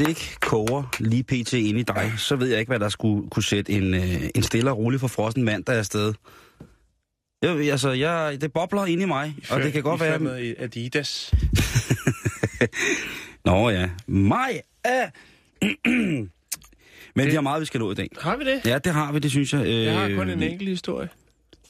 Det ikke koger lige pt. ind i dig, så ved jeg ikke, hvad der skulle kunne sætte en, øh, en stille og rolig for frossen mand der er afsted. Jeg, altså, jeg, det bobler ind i mig, og det kan godt være... Med Adidas. Nå ja, mig er... Men det... vi har meget, vi skal nå i dag. Har vi det? Ja, det har vi, det synes jeg. Jeg har Øh, kun en enkelt historie.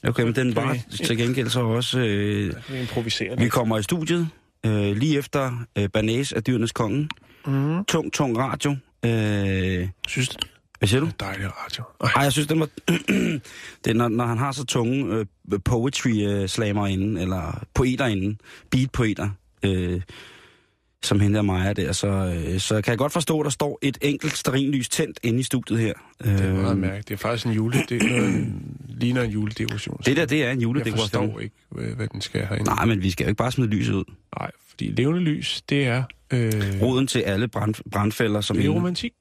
Okay, men den var til gengæld så også... Øh, Vi improviserer vi kommer i studiet øh, lige efter øh, Banæs af Dyrenes Konge. Mm. Tung, tung radio. Øh, Synes du? hvad siger du? Dejlig radio. Ej, Ej, jeg synes, den var... det når, når han har så tunge øh, poetry-slammer inde, eller poeter inde, beat-poeter, øh, som hende der Maja der, så, øh, så kan jeg godt forstå, at der står et enkelt sterinlys tændt inde i studiet her. det er meget Øh, mærkeligt. Det er faktisk en jule... Det er noget, ligner en juledekoration. det der, det er en Jeg juledekoration. forstår ikke, hvad, den skal herinde. Nej, men vi skal jo ikke bare smide lyset ud. Nej, fordi levende lys, det er... Øh, Roden til alle brand, brandfælder, som det er romantik.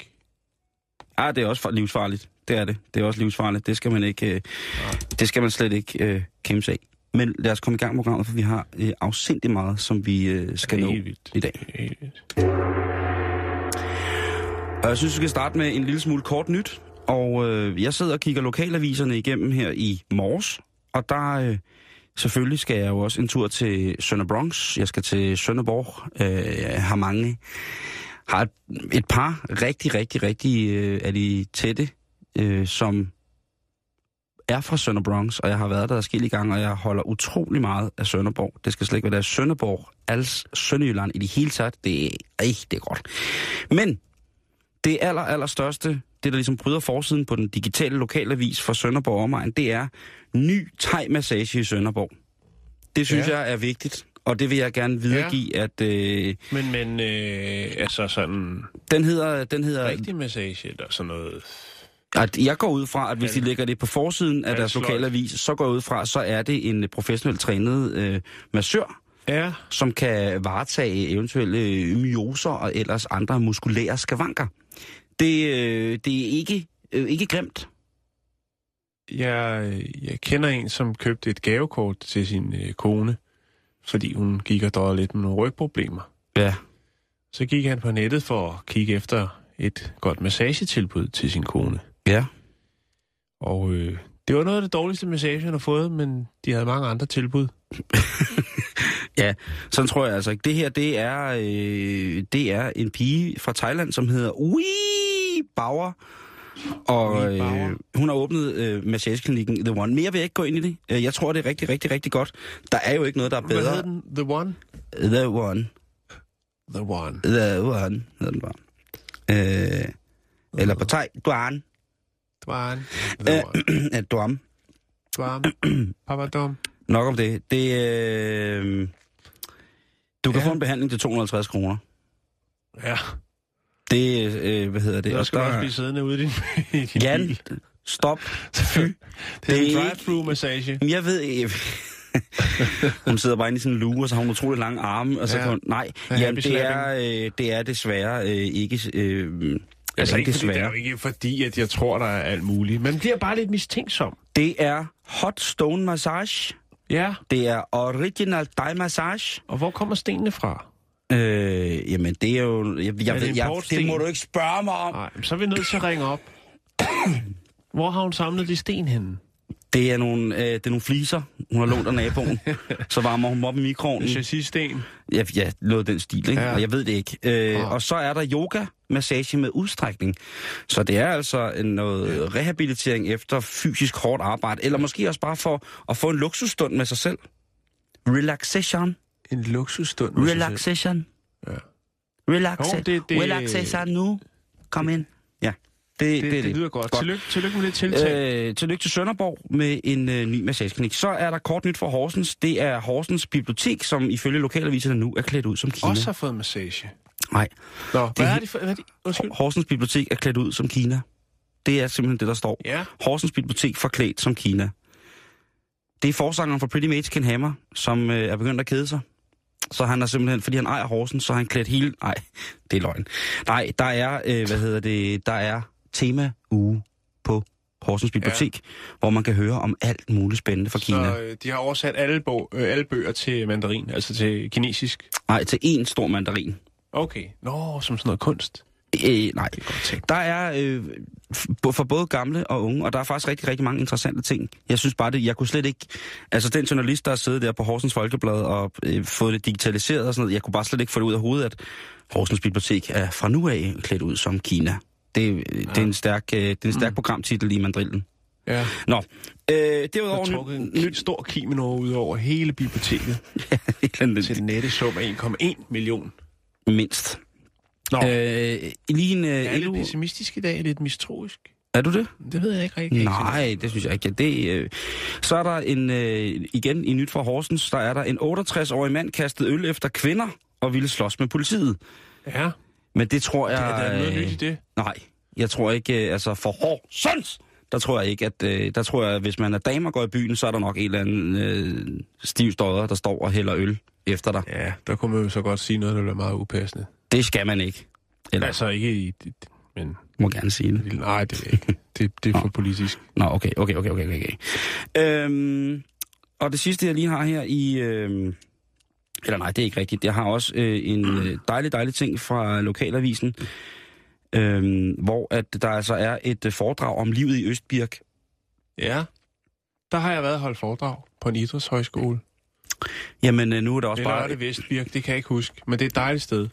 Ja, det er også fa- livsfarligt. Det er det. Det er også livsfarligt. Det skal man ikke... Øh, det skal man slet ikke øh, kæmpe sig af. Men lad os komme i gang med programmet, for vi har øh, afsindig meget, som vi øh, skal er nå i dag. Er. Og jeg synes, vi skal starte med en lille smule kort nyt. Og øh, jeg sidder og kigger lokalaviserne igennem her i morges. Og der øh, selvfølgelig skal jeg jo også en tur til Sønder Bronx. Jeg skal til Sønderborg. Øh, jeg har mange... Har et, et par rigtig, rigtig, rigtig øh, af de tætte, øh, som er fra Sønder Bronx, og jeg har været der forskellige gange, og jeg holder utrolig meget af Sønderborg. Det skal slet ikke være der. Sønderborg, als Sønderjylland i det hele taget, det er rigtig godt. Men det aller, aller største, det der ligesom bryder forsiden på den digitale lokalavis for Sønderborg omegn, det er ny thai-massage i Sønderborg. Det synes ja. jeg er vigtigt, og det vil jeg gerne videregive, ja. at øh, Men, men øh, altså sådan den hedder... Den hedder rigtig massage eller sådan noget. At jeg går ud fra, at hvis de lægger det på forsiden af deres lokalavis, så går jeg ud fra, så er det en professionelt trænet øh, massør, Ja, som kan varetage eventuelle øh, myoser og ellers andre muskulære skavanker. Det, øh, det er ikke, øh, ikke grimt. jeg, jeg kender en, som købte et gavekort til sin øh, kone, fordi hun gik og drøjede lidt med nogle rygproblemer. Ja. Så gik han på nettet for at kigge efter et godt massagetilbud til sin kone. Ja. Og øh, det var noget af det dårligste massage, han har fået, men de havde mange andre tilbud. Ja, sådan tror jeg altså ikke. Det her, det er, øh, det er en pige fra Thailand, som hedder Wee Bauer. Og øh, hun har åbnet øh, massageklinikken The One. Mere vil jeg ikke gå ind i det. Øh, Jeg tror, det er rigtig, rigtig, rigtig godt. Der er jo ikke noget, der er Hvad hedder bedre. den? The One? The One. The One. The One hedder den bare. Øh, eller på thai, Duan. Dwan. Ja, Duam. Dwan. Papadom. Nok om det. Det øh, Du kan Ja. få en behandling til 250 kroner. Ja, Det, øh, hvad hedder det? Og skal der- også blive siddende ude i din, i din Jan, bil. stop. Fy. Det er det en drive-through massage. Jamen, jeg ved ikke. hun sidder bare inde i sådan en lue, og så har hun utrolig lange arme. Og så Ja. kan hun, nej, Ja, jamen, det, er, øh, det er desværre øh, ikke... Øh, Altså ikke ikke, fordi, det er desværre. jo ikke fordi, at jeg tror, der er alt muligt. Man bliver bare lidt mistænksom. Det er hot stone massage. Ja, Det er original Thai massage. og hvor kommer stenene fra? Øh, jamen, det er jo... Jeg, jeg, Er det jeg, det må du ikke spørge mig om. Nej, så er vi nødt til at ringe op. Hvor har hun samlet de sten henne? Det er nogle, øh, det er nogle fliser, hun har lånt af naboen. så varmer hun op i mikroovnen. Chassis-sten. Ja, ja, noget den stil, ikke? Ja. Og jeg ved det ikke. Øh, Ah. Og så er der yoga-massage med udstrækning. Så det er altså en noget rehabilitering efter fysisk hårdt arbejde, eller måske også bare for at få en luksusstund med sig selv. Relaxation. En luksusstund. med sig selv. Relaxation. Ja. Relaxa- Jo, det- det- Relaxation nu. Kom ind. Det, Det, det, det, er det lyder godt. Godt. Tillykke, tillykke med det tiltag. Øh, tillykke til Sønderborg med en øh, ny massageklinik. Så er der kort nyt for Horsens. Det er Horsens Bibliotek, som ifølge lokalaviserne nu er klædt ud som Kina. Også har fået massage. Nej, Nå, hvad er det for... Hvad er det? Undskyld. Horsens Bibliotek er klædt ud som Kina. Det er simpelthen det, der står. Ja. Horsens Bibliotek forklædt som Kina. Det er forsangeren for Pretty Mates Ken Hammer, som øh, er begyndt at kede sig. Så han er simpelthen, fordi han ejer Horsens, så har han klædt hele... Nej, det er løgn. Nej, der er, øh, hvad hedder det, der er tema uge på Horsens Bibliotek, ja. hvor man kan høre om alt muligt spændende fra Kina. Så øh, de har oversat alle, bog, øh, alle bøger til mandarin, altså til kinesisk. Nej, til én stor mandarin. Okay. Nå, som sådan noget kunst. Øh, nej. Er. Der er øh, for både gamle og unge, og der er faktisk rigtig, rigtig mange interessante ting. Jeg synes bare, det, jeg kunne slet ikke... Altså, den journalist, der har siddet der på Horsens Folkeblad og øh, fået det digitaliseret og sådan noget, jeg kunne bare slet ikke få det ud af hovedet, at Horsens Bibliotek er fra nu af klædt ud som Kina. Det, ja. det er en stærk, øh, det er en stærk mm. programtitel i mandrillen. Ja. Nå, øh, Der derudover... er trukket en nyt, nyt, stor kimono ud over hele biblioteket nyt, til den nette sum af 1,1 million. mindst. Nå, øh, lige en... Øh, er LU... lidt pessimistisk i dag, lidt mistroisk. er du det? Det ved jeg ikke rigtig. Nej, det synes jeg ikke. Det, øh. Så er der en, øh, igen i nyt fra Horsens, der er der en 68-årig mand kastet øl efter kvinder og ville slås med politiet. Ja, Men det tror det jeg... er der noget øh, nyt i det. Nej, jeg tror ikke, øh, altså for Horsens, der tror jeg ikke, at øh, der tror jeg, at hvis man er dame og går i byen, så er der nok en eller anden øh, stiv stodder, der står og hælder øl efter dig. Ja, der kunne man jo så godt sige noget, der bliver meget upassende. Det skal man ikke. Eller, Altså ikke i... Men må gerne sige det. nej, det er det ikke. Det, det er for politisk. Nå, okay, okay, okay, okay, okay. Øhm, og det sidste, jeg lige har her i... Øhm, eller nej, det er ikke rigtigt. Jeg har også øh, en øh, dejlig, dejlig ting fra lokalavisen, øhm, hvor at der altså er et øh, foredrag om livet i Østbirk. Ja. Der har jeg været holdt foredrag på en idrætshøjskole. Jamen, øh, nu er der også Eller bare... er det Vestbirk, det kan jeg ikke huske. Men det er et dejligt sted.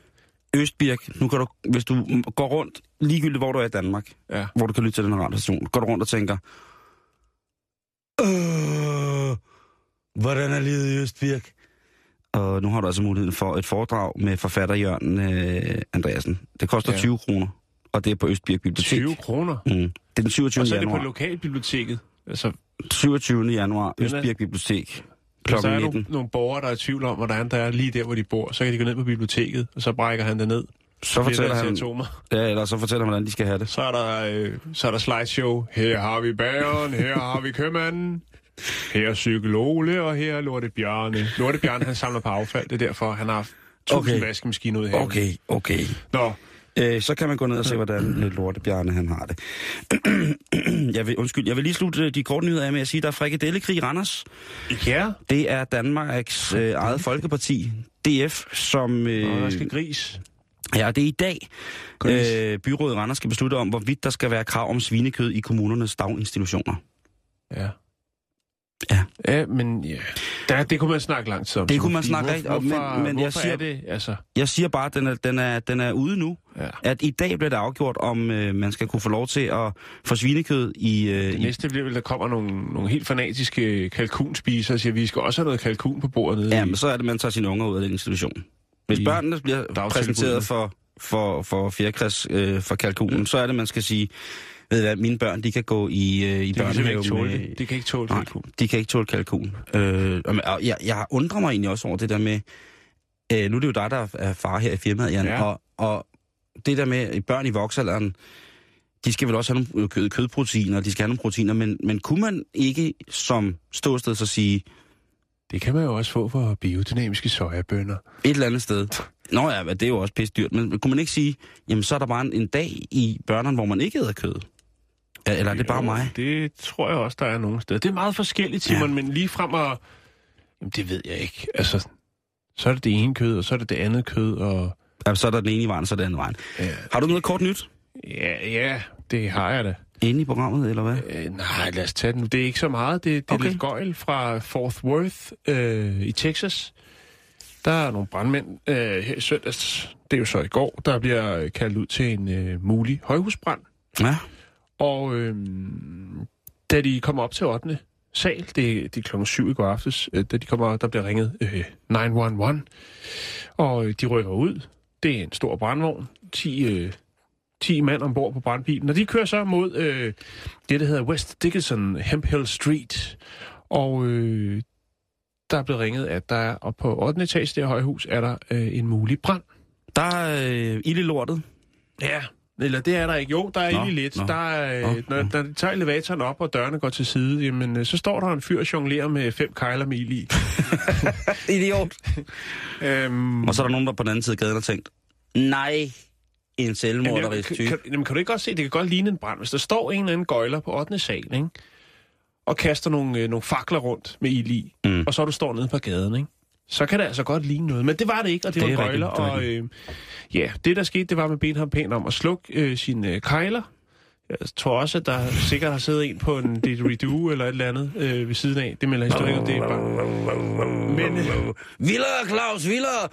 Østbirk, nu kan du, hvis du går rundt, ligegyldigt hvor du er i Danmark, Ja. hvor du kan lytte til den her radiostation, går du rundt og tænker, øh, hvordan er livet i Østbirk? Og nu har du altså muligheden for et foredrag med forfatter Jørgen øh, Andreasen. Det koster Ja. ja. 20 kroner, og det er på Østbirk Bibliotek. 20 kroner. Mm. Det er den 27. Og så er det på januar. lokalbiblioteket. Altså, 27. januar, Østbirk Bibliotek, klokken er 19. nogle, nogle borgere, der er i tvivl om, hvordan der er lige der, hvor de bor, så kan de gå ned på biblioteket, og så brækker han det ned. Så fortæller han, atomer. ja, eller så fortæller han, hvordan de skal have det. Så er der, øh, så er der slideshow. Her har vi bageren, her har vi købmanden. Her er cykel Ole, og her er Lorte Bjarne. Lorte Bjarne, han samler på affald. Det er derfor, han har tusind Okay. vaskemaskiner ude her. Okay, okay. Nå, Øh, så kan man gå ned og se, hvordan øh, Lortebjarne han har det. jeg vil, undskyld, jeg vil lige slutte øh, de korte nyheder af med at sige, at der er frikadellekrig i Randers. ja. Det er Danmarks øh, eget folkeparti, DF, som... Øh, Nå, der skal gris. ja, det er i dag. Gris. Øh, byrådet Randers skal beslutte om, hvorvidt der skal være krav om svinekød i kommunernes daginstitutioner. Ja. Ja. Ja, men ja. Der, det kunne man snakke lang tid om. Det kunne man snakke hvor- rigtig om, men- men jeg siger- er det, altså... Jeg siger bare, at den er, den er, den er ude nu. Ja. At i dag bliver det afgjort, om øh, man skal kunne få lov til at få svinekød i... Øh, Det i næste bliver vel, der kommer nogle, nogle helt fanatiske kalkunspisere og siger, vi skal også have noget kalkun på bordet nede Ja, i. men så er det, man tager sine unger ud af den institution. Hvis I børnene bliver præsenteret for, for, for fjerkræs øh, for kalkunen, så er det, man skal sige, ved hvad, mine børn, de kan gå i, øh, i simpelthen børnehave med... det. Det kan ikke tåle Nej, kalkun. de kan ikke tåle kalkun. Øh, og, jeg, jeg undrer mig egentlig også over det der med... Øh, nu er det jo dig, der er far her i firmaet, Jan, Ja. og, og det der med børn i voksalderen, de skal vel også have nogle kød, kødproteiner, de skal have nogle proteiner, men, men kunne man ikke som ståsted så sige, Det kan man jo også få for biodynamiske sojabønner. et eller andet sted. Nå ja, det er jo også pisse dyrt, men kunne man ikke sige, jamen så er der bare en, en dag i børnene, hvor man ikke æder kød? Ja, Eller er det bare mig? Det tror jeg også, der er nogle steder. Det er meget forskelligt, Simon, ja. men lige frem og... Jamen, det ved jeg ikke. Altså, så er det det ene kød, og så er det det andet kød, og... Ja, så er der den ene i vejen, så er der den anden vejen. Ja, Har du noget kort nyt? ja, ja det har jeg da. Inde i programmet, eller hvad? Øh, nej, lad os tage den. Det er ikke så meget. Det, det er Okay. lidt gøjl fra Fort Worth øh, i Texas. Der er nogle brandmænd øh, her i søndags. Det er jo så i går, der bliver kaldt ud til en øh, mulig højhusbrand. Ja. Og øh, da de kommer op til 8. sal, det, det er klokken 7 i går aftes, øh, da de kommer, der bliver ringet øh, 911, og øh, de rykker ud. Det er en stor brandvogn, 10, øh, 10 mand ombord på brandbilen, og de kører så mod øh, det, der hedder West Dickinson Hemphill Street. Og øh, der er blevet ringet, at der er, og på 8. etage der højhus er der øh, en mulig brand. Der er øh, ild i lortet. Ja, eller det er der ikke. Jo, der er egentlig lidt. nå, Der er, nå, øh, når, nå. når de tager elevatoren op, og dørene går til side, jamen, øh, så står der en fyr og jonglerer med fem kejler med ild i. Idiot. øhm, Og så er der nogen, der på den anden side af gaden har tænkt, nej, en selvmorderisk type. kan, jamen, kan du ikke godt se, det kan godt ligne en brand, hvis der står en eller anden gøjler på 8. sal, ikke? og kaster nogle, øh, nogle fakler rundt med ild i, Mm. og så er du står nede på gaden, ikke? Så kan det altså godt ligne noget. Men det var det ikke, og det, Det var gøjler. er og øh, ja, det der skete, det var med Benham pænt om at slukke øh, sine øh, kejler. Jeg tror også, at der sikkert har siddet en på en didgeridoo eller et eller andet øh, ved siden af. Det melder historien, det er bare... Men... Øh, Vildere, Claus, vildere!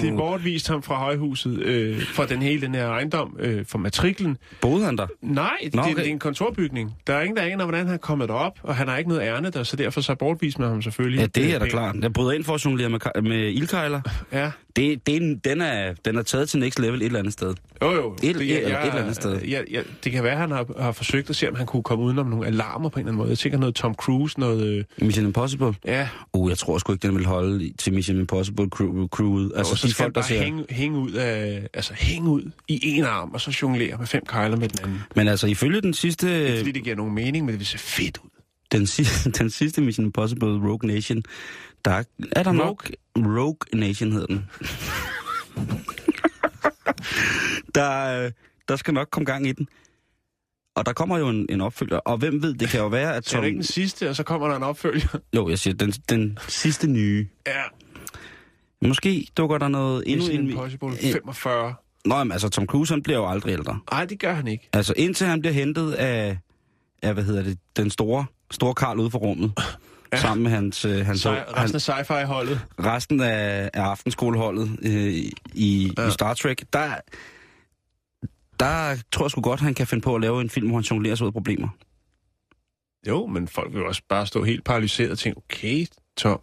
De bortviste ham fra højhuset, øh, fra den hele den her ejendom, øh, fra matriklen. Boede han der? Nej, det, Nå, okay. det er en kontorbygning. Der er ingen, der aner, hvordan han er kommet derop, og han har ikke noget ærne der, så derfor så bortvist med ham selvfølgelig. Ja, det er da Øh, klart. Jeg bryder ind for at jonglere med, med ildkejler. Ja, Det, det er, en- den, er, den er taget til next level et eller andet sted. Jo jo. Et- et- eller et eller andet sted. Ja, ja, det kan være, at han har, har forsøgt at se, om han kunne komme udenom nogle alarmer på en eller anden måde. Jeg tænker noget Tom Cruise, noget... Øh, Mission Impossible? ja, Uh, jeg tror sgu ikke, den vil holde til Mission Impossible crew, crewet. altså, og så de folk, der ser... hænge, hænge, ud af, altså, hænge ud i en arm, og så jonglere med fem kejler med den anden. Men altså, ifølge den sidste, Ikke fordi det giver nogen mening, men det vil se fedt ud. den, sidste, den sidste Mission Impossible Rogue Nation, der er, er der nok... Rogue Nation hedder den. der, øh, der skal nok komme gang i den. Og der kommer jo en, en opfølger. Og hvem ved, det kan jo være, at Så er Tom... det ikke den sidste, og så kommer der en opfølger. Jo, jeg siger, den, den sidste nye. Ja, Måske dukker der noget endnu Mission. Impossible Øh, 45. Nå, men altså, Tom Cruise, han bliver jo aldrig ældre. Nej, det gør han ikke. Altså, indtil han bliver hentet af, af hvad hedder det, den store, store Karl ude for rummet. Ja. Sammen med hans, øh, hans, Så han, resten af sci-fi-holdet. resten af, af aftenskoleholdet øh, i, ja. I Star Trek, der, der tror jeg sgu godt, han kan finde på at lave en film, hvor han jonglerer sig ud af problemer. Jo, men folk vil også bare stå helt paralyseret og tænke, okay, Tom,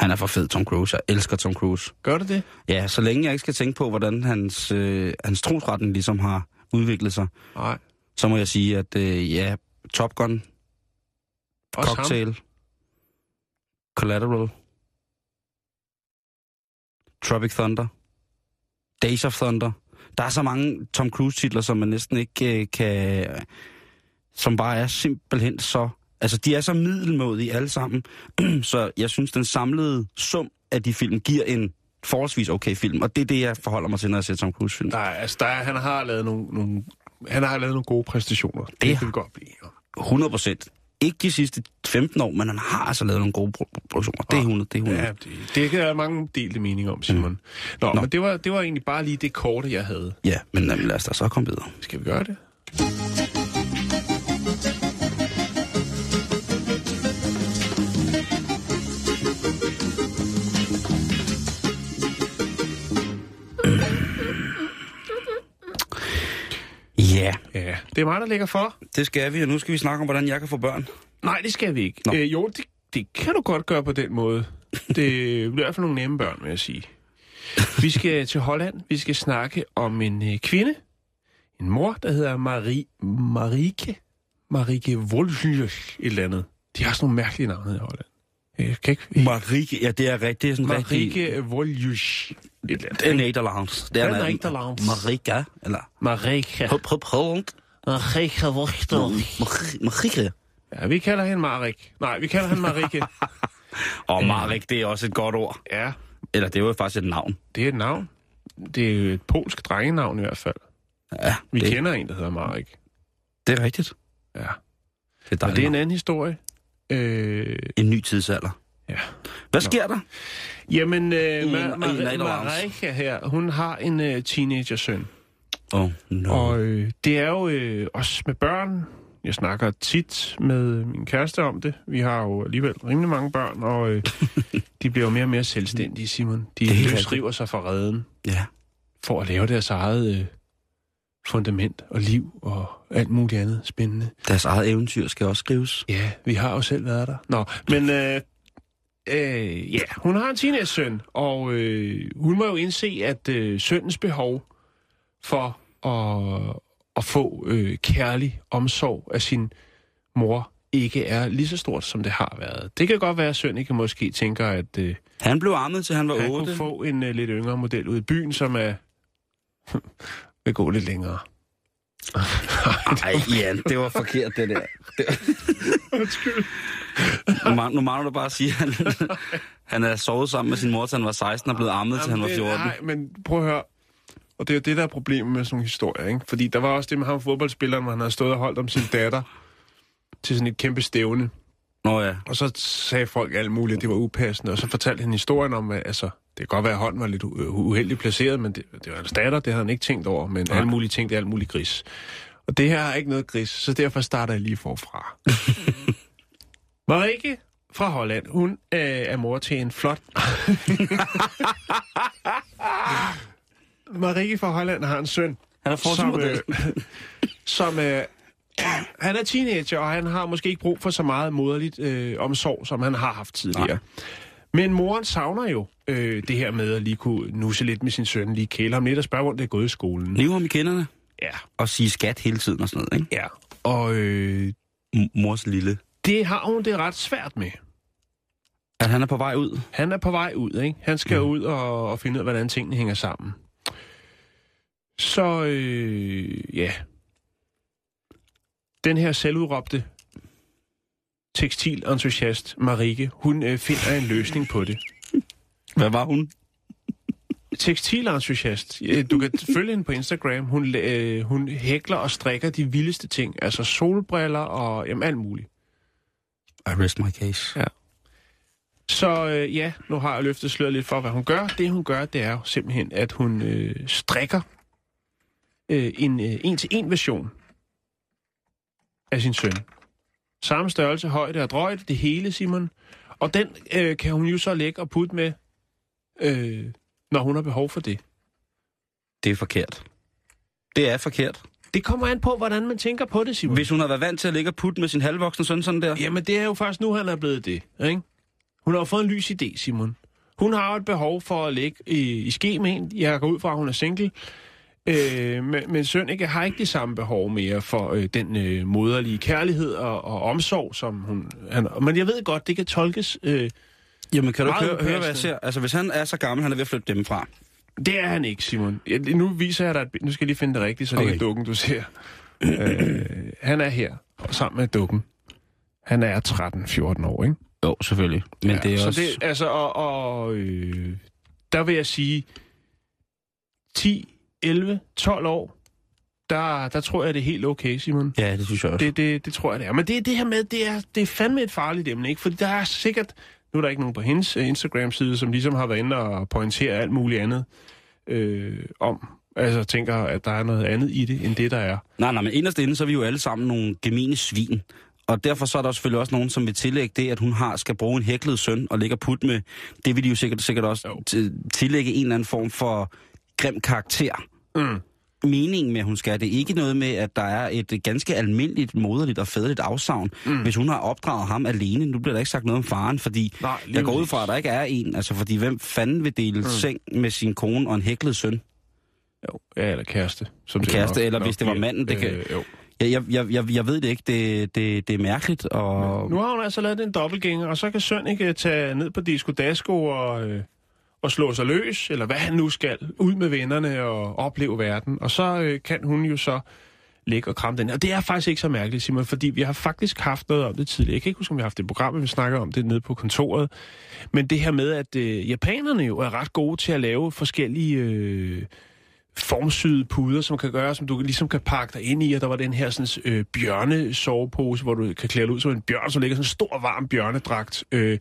Han er for fed, Tom Cruise. Jeg elsker Tom Cruise. gør det det? Ja, så længe jeg ikke skal tænke på, hvordan hans, øh, hans trosretten ligesom har udviklet sig, Nej. så må jeg sige, at øh, ja, Top Gun, Også ham. Cocktail, Collateral, Tropic Thunder, Days of Thunder. Der er så mange Tom Cruise-titler, som man næsten ikke øh, kan... Som bare er simpelthen så... Altså, de er så middelmådige alle sammen. så jeg synes, den samlede sum af de film giver en forholdsvis okay film. Og det er det, jeg forholder mig til, når jeg ser Tom Cruise-film. Er, altså, der er, han har lavet nogle, nogle, han har lavet nogle gode præstationer. Det, Det kan vi godt blive. enige om. 100 procent. Ikke de sidste 15 år, men han har altså lavet nogle gode pro- produktioner. Det er 100, det er 100. Ja, det, det kan der er mange delte meninger om, Simon. Mm. Nå, Nå. Men det var, det var egentlig bare lige det korte, jeg havde. Ja, men jamen, lad os da så komme videre. Skal vi gøre det? Ja, Ja, det er mig, der ligger for. det skal vi, og nu skal vi snakke om, hvordan jeg kan få børn. Nej, det skal vi ikke. Nå. Øh, jo, det, det kan du godt gøre på den måde. Det bliver i hvert fald nogle nemme børn, vil jeg sige. Vi skal til Holland. Vi skal snakke om en øh, kvinde. En mor, der hedder Marie, Marike. Marike Wolfsjøs, et eller andet. De har sådan nogle mærkelige navne i Holland. Jeg kan ikke... Marike, ja, det er rigtigt. Det er sådan. Marike andet. Det er Nederlands. Det er Det er en- Nederlands. Marika, eller... Marike. Prøv, prøv, prøv. Marike Wolfsjøs. Marike. Ja, vi kalder hende Marik. Nej, vi kalder hende Marike. Og Marik, det er også et godt ord. ja, Eller det er jo faktisk et navn. det er et navn. Det er jo et polsk drengenavn i hvert fald. Ja, Vi det, kender en, der hedder Marik. det er rigtigt. Ja. Det er dejligt. det er en anden historie. Øh, en ny tidsalder. ja. Hvad sker der? Jamen, øh, Ma- Ma- Nederlands. Marika her, hun har en øh, teenager-søn. Oh, no. Og øh, det er jo øh, også med børn. Jeg snakker tit med min kæreste om det. Vi har jo alligevel rimelig mange børn, og øh, de bliver jo mere og mere selvstændige, Simon. De er løsriver sig fra redden Ja. for at lave deres eget øh, fundament og liv og alt muligt andet spændende. Deres eget eventyr skal også skrives. Ja, vi har jo selv været der. Nå, men øh, øh, ja, hun har en teenage-søn, og øh, hun må jo indse, at øh, sønnens behov for at, at få øh, kærlig omsorg af sin mor ikke er lige så stort, som det har været. Det kan godt være, at søn ikke måske tænker, at øh, Han blev ammet, til han var han 8. kunne få en øh, lidt yngre model ud i byen, som er vil gå lidt længere. Ej, Jan, det var forkert, det der. Det... Undskyld. Nu, man, nu mangler du bare at sige, at han, han er sovet sammen med sin mor, til han var 16 og blevet ammet, til han var 14. Nej, men prøv at høre. Og det er jo det, der er problemet med sådan nogle historier, ikke? Fordi der var også det med ham fodboldspilleren, hvor han havde stået og holdt om sin datter til sådan et kæmpe stævne. Nå ja. Og så sagde folk alt muligt, at det var upassende. Og så fortalte han historien om, at altså, det kan godt være, at hånden var lidt u- uheldigt placeret, men det, det var hans datter, det havde han ikke tænkt over. Men Nej. alle mulige ting, det er alt muligt gris. Og det her er ikke noget gris, så derfor starter jeg lige forfra. Marike fra Holland, hun øh, er mor til en flot... Marike fra Holland har en søn, Han er som, øh, som øh, han er teenager, og han har måske ikke brug for så meget moderligt øh, omsorg, som han har haft tidligere. Nej. Men moren savner jo øh, det her med at lige kunne nusse lidt med sin søn, lige kæle ham lidt og spørge, hvordan det er gået i skolen. Nive ham i kinderne Ja, og sige skat hele tiden og sådan noget, ikke? ja. Og øh, M- mors lille. det har hun det ret svært med. At han er på vej ud. Han er på vej ud, ikke? Han skal mm. ud og, og finde ud af, hvordan tingene hænger sammen. Så, øh, ja. Den her selvudråbte tekstilentusiast, Marike, hun øh, finder en løsning på det. Hvad var hun? Tekstilentusiast. Øh, Du kan følge hende på Instagram. Hun, øh, hun hækler og strikker de vildeste ting. Altså solbriller og jamen, alt muligt. I rest my case. Ja. Så øh, ja, nu har jeg løftet sløret lidt for, hvad hun gør. Det hun gør, det er jo simpelthen, at hun øh, strikker øh, en øh, en-til-en version af sin søn. Samme størrelse, højde og drøjde, det hele, Simon. Og den øh, kan hun jo så lægge og putte med, øh, når hun har behov for det. Det er forkert. Det er forkert. Det kommer an på, hvordan man tænker på det, Simon. Hvis hun har været vant til at ligge og putte med sin halvvoksne søn sådan der. Jamen, det er jo først nu, han er blevet det, ikke? Hun har jo fået en lys idé, Simon. Hun har jo et behov for at ligge i, i ske med en. Jeg går ud fra, at hun er single. Øh, men, men søn ikke, har ikke det samme behov mere for øh, den øh, moderlige kærlighed og, og omsorg, som hun... Han, men jeg ved godt, det kan tolkes... Øh, Jamen, kan du ikke høre, høre, hvad jeg ser? Altså, hvis han er så gammel, han er ved at flytte dem fra. det er han ikke, Simon. Jeg, nu viser jeg dig... Et, nu skal jeg lige finde det rigtigt, så det Okay. ikke er dukken, du ser. øh, han er her, sammen med dukken. Han er 13-14 år, ikke? Jo, selvfølgelig. Men ja, det er så også... Det, altså, og, og øh, der vil jeg sige, 10, 11, 12 år, der, der tror jeg, det er helt okay, Simon. Ja, det synes jeg også. Det, det, det tror jeg, det er. Men det, det her med, det er, det er fandme et farligt emne, ikke? Fordi der er sikkert, nu er der ikke nogen på hendes øh, Instagram-side, som ligesom har været inde og pointere alt muligt andet øh, om. Altså tænker, at der er noget andet i det, end det, der er. Nej, nej, men inderst inde, så er vi jo alle sammen nogle gemene svin. Og derfor så er der selvfølgelig også nogen, som vil tillægge det, at hun har skal bruge en hæklet søn og ligge og putte med. Det vil de jo sikkert, sikkert også tillægge en eller anden form for grim karakter. Mm. Meningen med, at hun skal, det er ikke noget med, at der er et ganske almindeligt, moderligt og fædreligt afsavn. Mm. Hvis hun har opdraget ham alene, nu bliver der ikke sagt noget om faren, fordi Nej, jeg går ud fra, at der ikke er en. Altså, fordi hvem fanden vil dele mm. seng med sin kone og en hæklet søn? Jo, ja, eller kæreste. Som En kæreste, nok- eller nok hvis det var manden, det kan- Øh, jo. Jeg, jeg, jeg, jeg, jeg ved det ikke. Det, det, det er mærkeligt, og... Nu har hun altså lavet en dobbeltgænger, og så kan søn ikke tage ned på Disco Dasko og, øh, og slå sig løs, eller hvad han nu skal, ud med vennerne og opleve verden. Og så øh, kan hun jo så ligge og kramme den. Og det er faktisk ikke så mærkeligt, Simon, fordi vi har faktisk haft noget om det tidligere. Jeg kan ikke huske, om vi har haft det program, vi snakker om det nede på kontoret. Men det her med, at øh, japanerne jo er ret gode til at lave forskellige... Øh, formsyede puder, som kan gøre, som du ligesom kan pakke dig ind i, og der var den her sådan, øh, bjørnesovepose, hvor du kan klæde ud som en bjørn, så ligger sådan en stor, varm bjørnedragt, øh,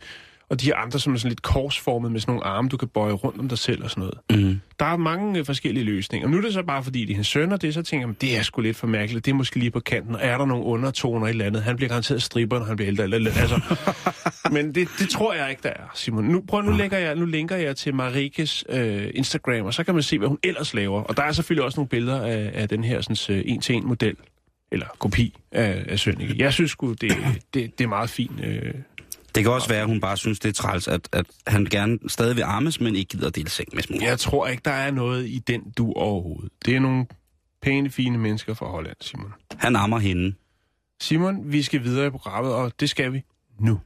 og de her andre, som er sådan lidt korsformet med sådan nogle arme, du kan bøje rundt om dig selv og sådan noget. Mm. Der er mange øh, forskellige løsninger. Og nu er det så bare, fordi det er hendes søn, og det så tænker man, det er sgu lidt for mærkeligt. Det er måske lige på kanten. Og er der nogle undertoner i et eller andet? Han bliver garanteret stripper, når han bliver ældre. Eller, eller, altså. Men det, det, tror jeg ikke, der er, Simon. Nu, prøv, nu, lægger jeg, nu linker jeg til Marikes øh, Instagram, og så kan man se, hvad hun ellers laver. Og der er selvfølgelig også nogle billeder af, af den her sådan, øh, en-til-en-model, eller kopi af, af Sønneke. Jeg synes sgu, det, det, det er meget fint. Øh, Det kan også være, at hun bare synes, det er træls, at, at han gerne stadig vil armes, men ikke gider at dele seng med små. Jeg tror ikke, der er noget i den du overhovedet. Det er nogle pæne, fine mennesker fra Holland, Simon. Han ammer hende. Simon, vi skal videre i programmet, og det skal vi nu.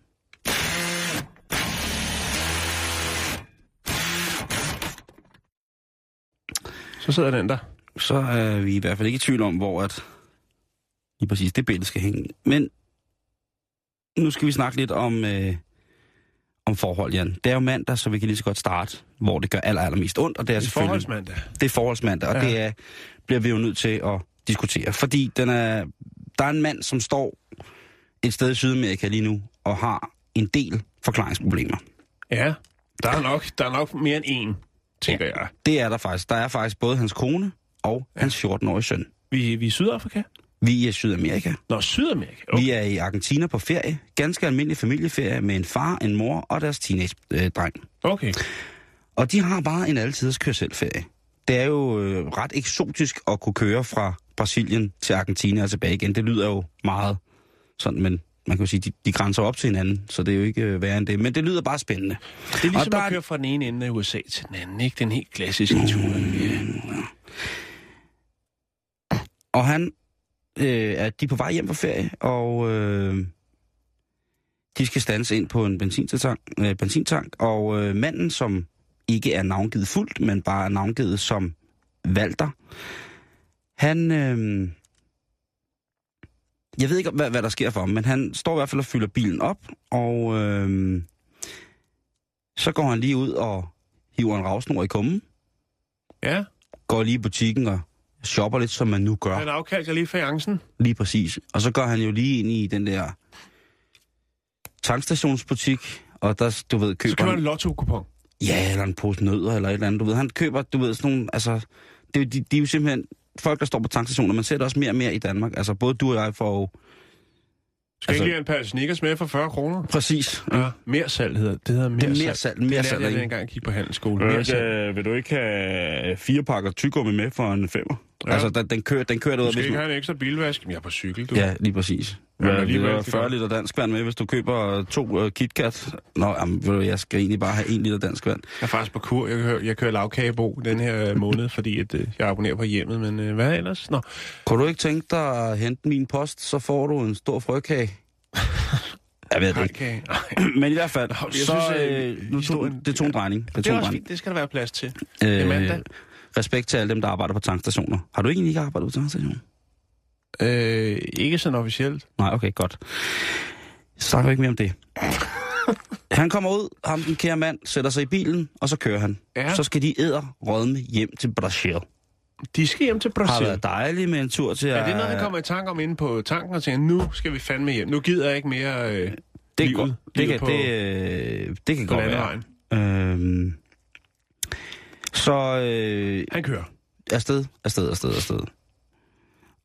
Så sidder den der. Så er vi i hvert fald ikke i tvivl om, hvor at lige præcis det billede skal hænge. Men nu skal vi snakke lidt om, øh, om forhold, Jan. Det er jo mandag, så vi kan lige så godt starte, hvor det gør aller, allermest ondt. Og det er, Det er forholdsmandag. Det er forholdsmandag, og Ja. det er, bliver vi jo nødt til at diskutere. Fordi den er, der er en mand, som står et sted i Sydamerika lige nu, og har en del forklaringsproblemer. Ja, der er nok, der er nok mere end én, tænker ja. jeg. Det er der faktisk. Der er faktisk både hans kone og ja. hans 14-årige søn. Vi, vi er i Sydafrika? Vi er i Sydamerika. Nå, Sydamerika. Okay. Vi er i Argentina på ferie. Ganske almindelig familieferie med en far, en mor og deres teenage-dreng. Okay. Og de har bare en altidens kør selv ferie. Det er jo øh, ret eksotisk at kunne køre fra Brasilien til Argentina og tilbage igen. Det lyder jo meget sådan, men man kan jo sige, de, de grænser op til hinanden, så det er jo ikke øh, værre end det. Men det lyder bare spændende. Det er ligesom der at køre fra den ene ende af USA til den anden, ikke? Den helt klassiske tur. Ja. Og han øh, er de er på vej hjem fra ferie, og øh, de skal stands ind på en benzintank, øh, benzintank og øh, manden, som ikke er navngivet fuldt, men bare er navngivet som Walter, han... Øh, jeg ved ikke, hvad, hvad der sker for ham, men han står i hvert fald og fylder bilen op, og øh, så går han lige ud og hiver en ravsnor i kummen, ja, går lige i butikken og shopper lidt, som man nu gør. han afkaldte lige fajancen. Lige præcis. Og så går han jo lige ind i den der tankstationsbutik, og der, du ved, Så køber køber han en lotto-kupon. Ja, eller en pose nødder, eller et eller andet. Du ved, han køber, du ved, sådan nogle... Altså, det, er jo- de, de er jo simpelthen folk, der står på tankstationer. Man ser det også mere og mere i Danmark. Altså, både du og jeg får jo... Skal Altså- ikke lige en pakke Snickers med for 40 kroner? Præcis. Ja, mere salg hedder det. hedder mere Det er mere salg, mere det salg, jeg jeg gik på handelsskole. Mere salg. vil du ikke have fire pakker tyggegummi med for en femmer? Ja. Altså, den, den kører, den kører Du ud af... skal ikke man- have en ekstra bilvask. Jamen, jeg er på cykel, du. Ja, lige præcis. Ja, Ja, men alligevel, det 40 går. liter dansk vand med, hvis du køber to uh, KitKat. Nå, jamen, ved du, jeg skal egentlig bare have en liter dansk vand. Jeg er faktisk på kur. Jeg kører, jeg kører lavkagebo den her øh, måned, fordi at, øh, jeg abonnerer på hjemmet. Men øh, hvad ellers? Nå, Kunne du ikke tænke dig at hente min post, så får du en stor frøkage? Jeg ved det ikke. Men i hvert fald, Jeg så synes, øh, øh, nu tog, det tog en drejning. Det Det er også drejning. fint. Det skal der være plads til. Det er mandag. Respekt til alle dem, der arbejder på tankstationer. Har du egentlig ikke arbejdet på tankstationer? Øh, ikke sådan officielt. Nej, okay, godt. Så snakker vi ikke mere om det. Han kommer ud, ham den kære mand, sætter sig i bilen, og så kører han. Ja. Så skal de æder rådme hjem til Brasil. De skal hjem til Har Brasil. været dejligt med en tur til. Er det noget, han kommer i tanke om inde på tanken og tænker, nu skal vi fandme hjem. Nu gider jeg ikke mere øh, det, livet, går, det, livet kan, på, det, øh, det kan på godt være. Øhm, så øh, Han kører. afsted, afsted, afsted, afsted.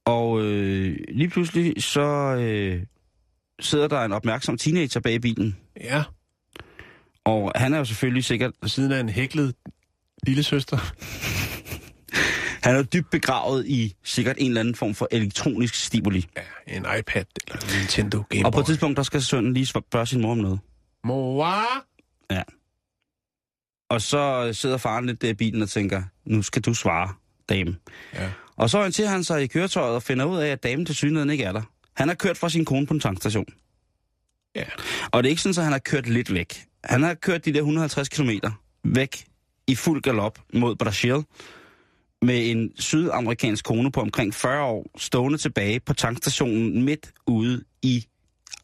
Og øh, lige pludselig så øh, sidder der en opmærksom teenager bag bilen. Ja, Og han er jo selvfølgelig sikkert, siden af en hæklet lille søster. han er jo dybt begravet i sikkert en eller anden form for elektronisk stimuli. Ja, en iPad eller en Nintendo Game Og på et tidspunkt, der skal sønnen lige spørge sin mor om noget. Mor? Og så sidder faren lidt der i bilen og tænker, nu skal du svare, dame. Ja. Og så orienterer han sig i køretøjet og finder ud af, at damen til synligheden ikke er der. Han har kørt fra sin kone på en tankstation. Ja. Og det er ikke sådan, at han har kørt lidt væk. Han har kørt de der 150 km væk i fuld galop mod Brasil med en sydamerikansk kone på omkring 40 år stående tilbage på tankstationen midt ude i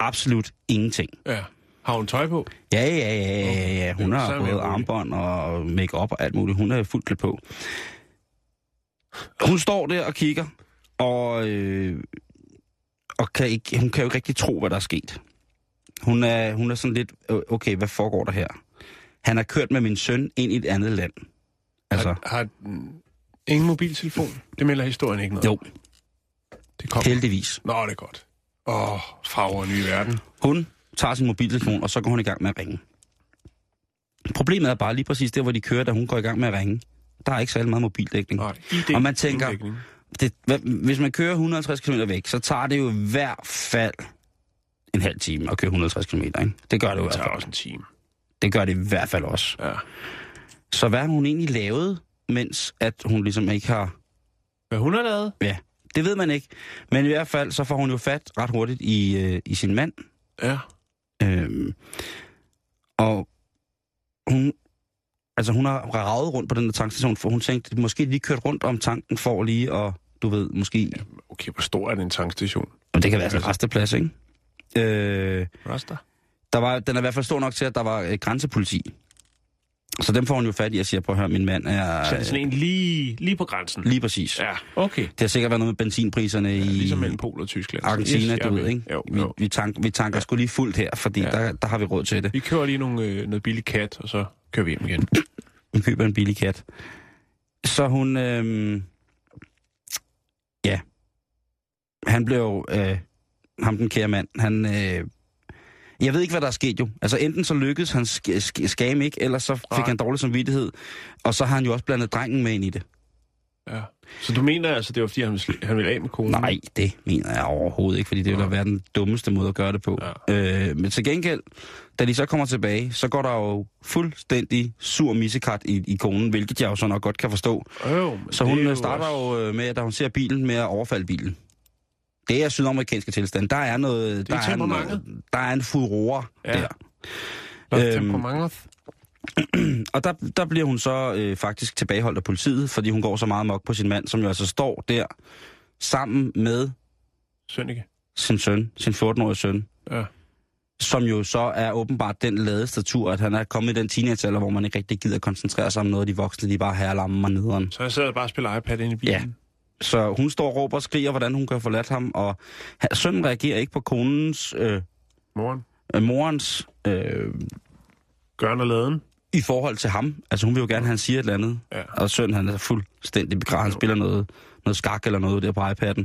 absolut ingenting. Ja. Har hun tøj på? Ja, ja, ja, ja, ja, ja. Hun har så både armbånd og makeup og alt muligt. Hun er fuldt klædt på. Hun står der og kigger, og, øh, og kan ikke, hun kan jo ikke rigtig tro, hvad der er sket. Hun er, hun er sådan lidt, okay, hvad foregår der her? Han har kørt med min søn ind i et andet land. Altså, Har, har ingen mobiltelefon? Det melder historien ikke noget. jo, Det kommer. heldigvis. Nå, det er godt. Åh, oh, farver en ny verden. Hun tager sin mobiltelefon, og så går hun i gang med at ringe. Problemet er bare lige præcis der, hvor de kører, da hun går i gang med at ringe. Der er ikke særlig meget mobildækning. Nej, Og man tænker- det, hvis man kører 150 km væk, så tager det jo i hvert fald en halv time at køre 160 km, ikke? Det gør det jo i Det hvert tager fald. også en time. Det gør det i hvert fald også. Ja. Så hvad har hun egentlig lavet, mens at hun ligesom ikke har... Hvad hun har lavet? Ja, det ved man ikke. Men i hvert fald, så får hun jo fat ret hurtigt i, øh, i sin mand. Ja. Øhm, og hun, altså hun har ravet rundt på den der tankstation, for hun tænkte, måske lige kørt rundt om tanken for lige at, du ved, måske... Okay, hvor stor er den tankstation? Og det kan være sådan en resteplads, ikke? Øh, Rasta? der var, den er i hvert fald stor nok til, at der var øh, grænsepoliti. Så dem får hun jo fat i og siger, prøv at høre, min mand er... Så er det sådan en lige, lige på grænsen? Lige præcis. Ja, okay. Det har sikkert været noget med benzinpriserne Ja, i ligesom mellem Polen og Tyskland. Argentina, Yes, du ved, ikke? Jo, vi, jo. vi, tank, vi tanker ja. sgu lige fuldt her, fordi Ja. ja. der, der har vi råd til det. Vi kører lige nogle, øh, noget billig kat, og så kører vi hjem igen. Hun køber en billig kat. Så hun... Øh, ja. Han blev jo... Øh, ham den kære mand, han... Øh, jeg ved ikke, hvad der er sket jo. Altså enten så lykkedes han sk- sk- skam ikke, eller så fik Nej. han dårlig samvittighed. Og så har han jo også blandet drengen med ind i det. Ja. Så du mener altså, det var fordi, han ville, han ville af med konen? Nej, det mener jeg overhovedet ikke, fordi det ville da være den dummeste måde at gøre det på. Ja. Øh, men til gengæld, da de så kommer tilbage, så går der jo fuldstændig sur missekat i, i konen, hvilket jeg jo så nok godt kan forstå. Men Så hun er jo starter også- jo øh, med, at da hun ser bilen, med at overfalde bilen. Det er sydamerikanske tilstand. Der er noget... Det er der, er en, der er en furore Ja. der. Nå, Øhm, temperamentet. Og der, der bliver hun så øh, faktisk tilbageholdt af politiet, fordi hun går så meget mok på sin mand, som jo altså står der sammen med Sønneke. sin søn, sin 14-årige søn, Ja. som jo så er åbenbart den lade statur, at han er kommet i den teenagealder, hvor man ikke rigtig gider koncentrere sig om noget af de voksne, de bare herlamme og nederen. Så jeg sidder bare og spiller iPad inde i bilen. Ja. Så hun står og råber og skriger, hvordan hun kan have forladt ham, og sønnen reagerer ikke på konens, øh, Moren. øh, morens, øh, Gørn og laden. i forhold til ham. Altså hun vil jo gerne, at han siger et eller andet. Ja. Og sønnen, han er fuldstændig begravet. Han spiller noget, noget skak eller noget der på iPad'en.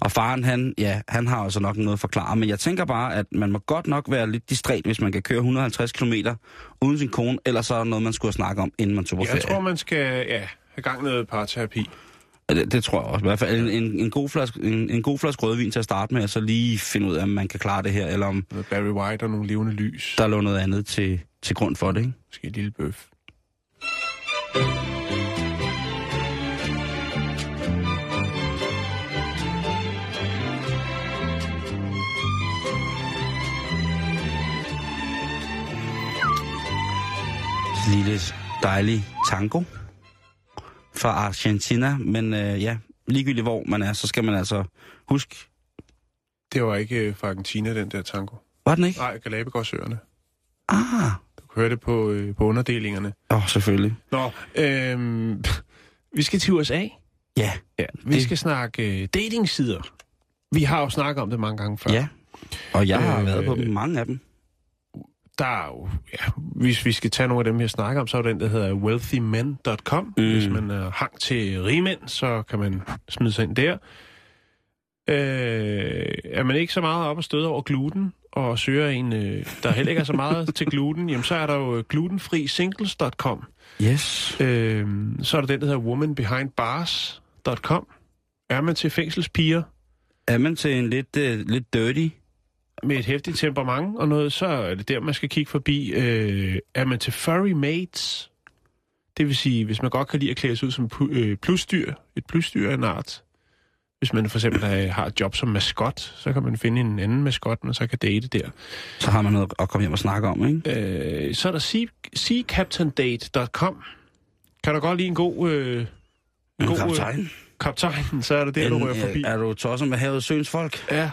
Og faren, han, ja, han har altså nok noget at forklare. Men jeg tænker bare, at man må godt nok være lidt distræt, hvis man kan køre 150 km uden sin kone. Ellers så er der noget, man skulle have snakket om, inden man tog på Jeg ferie. tror, man skal ja, have gang i noget parterapi. Det, det tror jeg også. I hvert fald en, en, en, god flaske, en, en god flaske rødvin til at starte med, og så lige finde ud af, om man kan klare det her, eller om Barry White og nogle levende lys. der lå noget andet til, til grund for det. Ikke? Måske et lille bøf. lille dejlig tango fra Argentina. Men øh, ja, ligegyldigt hvor man er, så skal man altså huske... Det var ikke øh, fra Argentina, den der tango. Var den ikke? Nej, Galapagosøerne. Ah, Du kan høre det på, øh, på underdelingerne. åh, oh, selvfølgelig. Nå, øhm, vi skal til USA. Ja, Ja, vi Det- skal snakke øh, datingsider. Vi har jo snakket om det mange gange før. ja. Og jeg har Øh, været på dem, mange af dem. Der er jo, ja, hvis vi skal tage nogle af dem, jeg snakker om, så er den, der hedder wealthymen.com. Mm. Hvis man er hang til rigmænd, så kan man smide sig ind der. Øh, er man ikke så meget op og støde over gluten, og søger en, øh, der heller ikke er så meget til gluten, jamen så er der jo glutenfrisingles.com. Yes. Øh, så er der den, der hedder womanbehindbars.com. Er man til fængselspiger Er man til en lidt, øh, lidt dirty... med et hæftigt temperament og noget, så er det der, man skal kigge forbi. Øh, er man til furry mates? Det vil sige, hvis man godt kan lide at klæde sig ud som øh, plusdyr, et plusdyr af en art. Hvis man for eksempel øh, har et job som maskot, så kan man finde en anden maskot, man så kan date der. Så har man noget at komme hjem og snakke om, ikke? Øh, så er der sea, seacaptaindate.com. Kan du godt lide en god... Øh, en En god kaptajn. Øh, kaptajn, så er det der, du En, rører forbi. øh, Er du tosset med havet søens folk? Ja,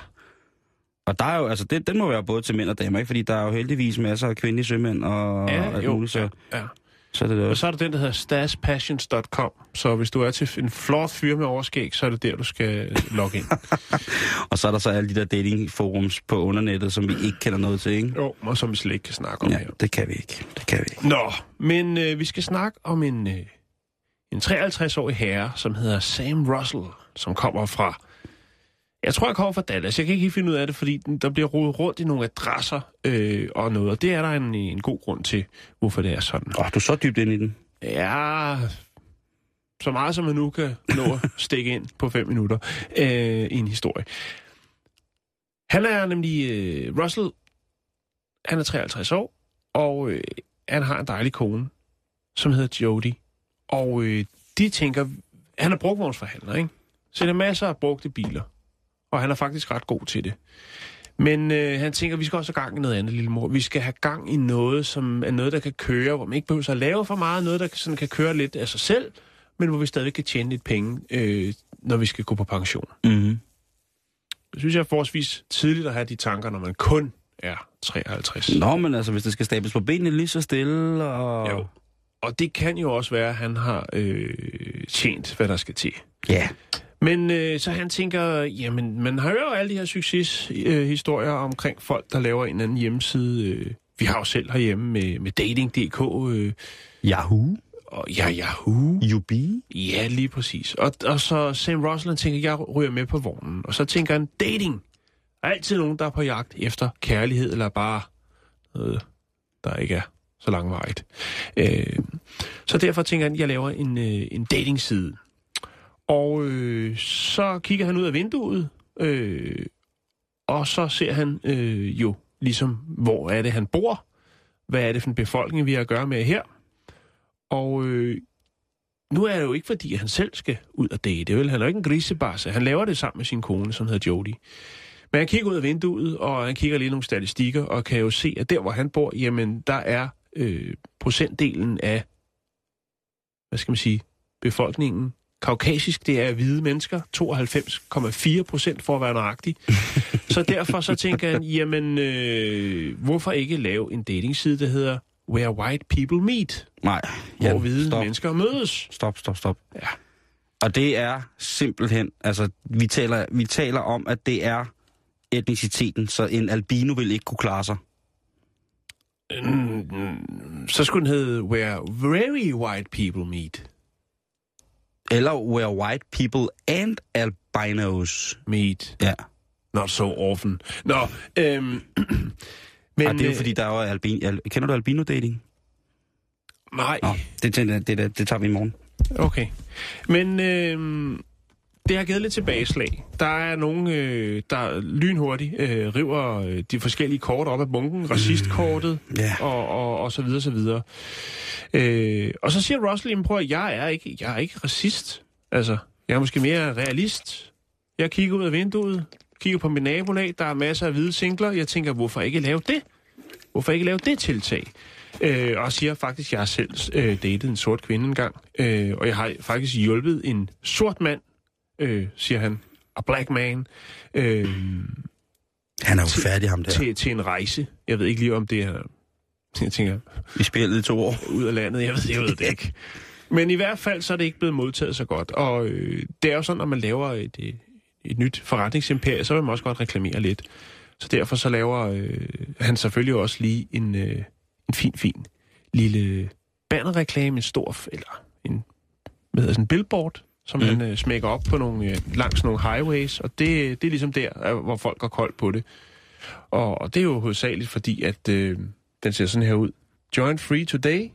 Og der er jo, altså, det, den må være både til mænd og damer, ikke? Fordi der er jo heldigvis masser af kvindelige sømænd og ja, alt jo, muligt, så, ja, ja. så er det det Og så er der den, der hedder stashpassions.com. Så hvis du er til en flot fyr med overskæg, så er det der, du skal logge ind. Og så er der så alle de der datingforums på undernettet, som vi ikke kender noget til, ikke? jo, og som vi slet ikke kan snakke om Ja, her. det kan vi ikke. Det kan vi ikke. Nå, men øh, vi skal snakke om en, øh, en 53-årig herre, som hedder Sam Russell, som kommer fra... Jeg tror, jeg kommer fra Dallas. Jeg kan ikke helt finde ud af det, fordi der bliver rodet rundt i nogle adresser øh, og noget. Og det er der en, en god grund til, hvorfor det er sådan. Åh, du er så dybt ind i den. Ja, så meget som man nu kan nå at stikke ind på fem minutter øh, i en historie. Han er nemlig... Øh, Russell, han er 53 år, og øh, han har en dejlig kone, som hedder Jody. Og øh, de tænker... Han er brugvognsforhandler, ikke? Så der er masser af brugte biler. Og han er faktisk ret god til det. Men øh, han tænker, vi skal også have gang i noget andet, lille mor. Vi skal have gang i noget, som er noget, der kan køre, hvor man ikke behøver at lave for meget. Noget, der sådan kan køre lidt af sig selv, men hvor vi stadig kan tjene lidt penge, øh, når vi skal gå på pension. Mm-hmm. Det synes jeg er forholdsvis tidligt at have de tanker, når man kun er 53. Nå, men altså, hvis det skal stables på benene lige så stille, og... Jo. Og det kan jo også være, at han har øh, tjent, hvad der skal til. Ja. Men øh, så han tænker, jamen, man har jo alle de her succeshistorier øh, omkring folk, der laver en eller anden hjemmeside. Øh, vi har jo selv herhjemme med, med dating.dk. Øh, Yahoo? og ja, Yahoo. Yubi? Ja, lige præcis. Og, og så Sam Rosland tænker, jeg ryger med på vognen. Og så tænker han, dating. Der er altid nogen, der er på jagt efter kærlighed, eller bare noget, der ikke er så langvarigt. Øh, så derfor tænker han, jeg laver en, øh, en datingside. Og øh, så kigger han ud af vinduet, øh, og så ser han øh, jo ligesom, hvor er det, han bor? Hvad er det for en befolkning, vi har at gøre med her? Og øh, nu er det jo ikke, fordi han selv skal ud og date. Vel? Han er jo ikke en grisebasse. Han laver det sammen med sin kone, som hedder Jody. Men han kigger ud af vinduet, og han kigger lige nogle statistikker, og kan jo se, at der, hvor han bor, jamen, der er øh, procentdelen af, hvad skal man sige, befolkningen, kaukasisk, det er hvide mennesker, 92,4 procent for at være nøjagtig. så derfor så tænker han, jamen, øh, hvorfor ikke lave en datingside, der hedder Where White People Meet, Nej. hvor Jan, hvide stop. mennesker mødes. Stop, stop, stop. Ja. Og det er simpelthen, altså, vi taler, vi taler om, at det er etniciteten, så en albino vil ikke kunne klare sig. Mm, så skulle den hedde Where Very White People Meet. Eller where white people and albinos. Meet. Ja. Not so often. Nå, øhm, men... Og det er jo øh, fordi, der er jo albino... Al, kender du albino-dating? Nej, Nå, det, det, det, det, det tager vi i morgen. okay. Men øhm, det har givet lidt tilbageslag. Der er nogen, øh, der lynhurtigt øh, river øh, de forskellige kort op af bunken. Racistkortet Ja. og, og, og så videre, så videre. Øh, og så siger Russell, prøv at, jeg er ikke, jeg er ikke racist. Altså, jeg er måske mere realist. Jeg kigger ud af vinduet, kigger på min nabolag, der er masser af hvide singler. Jeg tænker, hvorfor ikke lave det? Hvorfor ikke lave det tiltag? Øh, og siger faktisk, at jeg selv øh, datet en sort kvinde engang. Øh, og jeg har faktisk hjulpet en sort mand, øh, siger han, a black man, øh, Han er jo Til- færdig, ham der. til, til en rejse. Jeg ved ikke lige, om det er... Jeg tænker, Vi spillede i to år. ud af landet. Jeg ved, jeg ved det ikke. Men i hvert fald, så er det ikke blevet modtaget så godt. Og øh, det er jo sådan, når man laver et, et, et nyt forretningsimperie, så vil man også godt reklamere lidt. Så derfor så laver øh, han selvfølgelig også lige en, øh, en fin, fin lille bannerreklame, en stor, eller en, hvad hedder sådan en billboard, som Mm. han øh, smækker op på nogle, øh, langs nogle highways, og det, det er ligesom der, øh, hvor folk går koldt på det. Og, og det er jo hovedsageligt fordi, at øh, den ser sådan her ud. Join free today,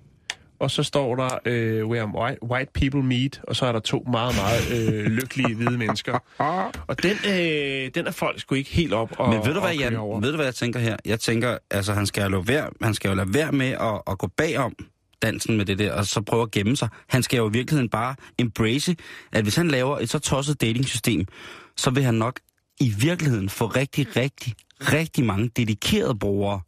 og så står der øh, Where white, white people meet, og så er der to meget, meget øh, lykkelige hvide mennesker. Og den, øh, den er folk sgu ikke helt op og Men ved du hvad, Jan, over. ved du hvad jeg tænker her? Jeg tænker, altså han skal jo lade være, han skal jo lade være med at, at gå bagom dansen med det der, og så prøve at gemme sig. Han skal jo i virkeligheden bare embrace, at hvis han laver et så tosset datingsystem, så vil han nok i virkeligheden få rigtig, rigtig, rigtig mange dedikerede brugere.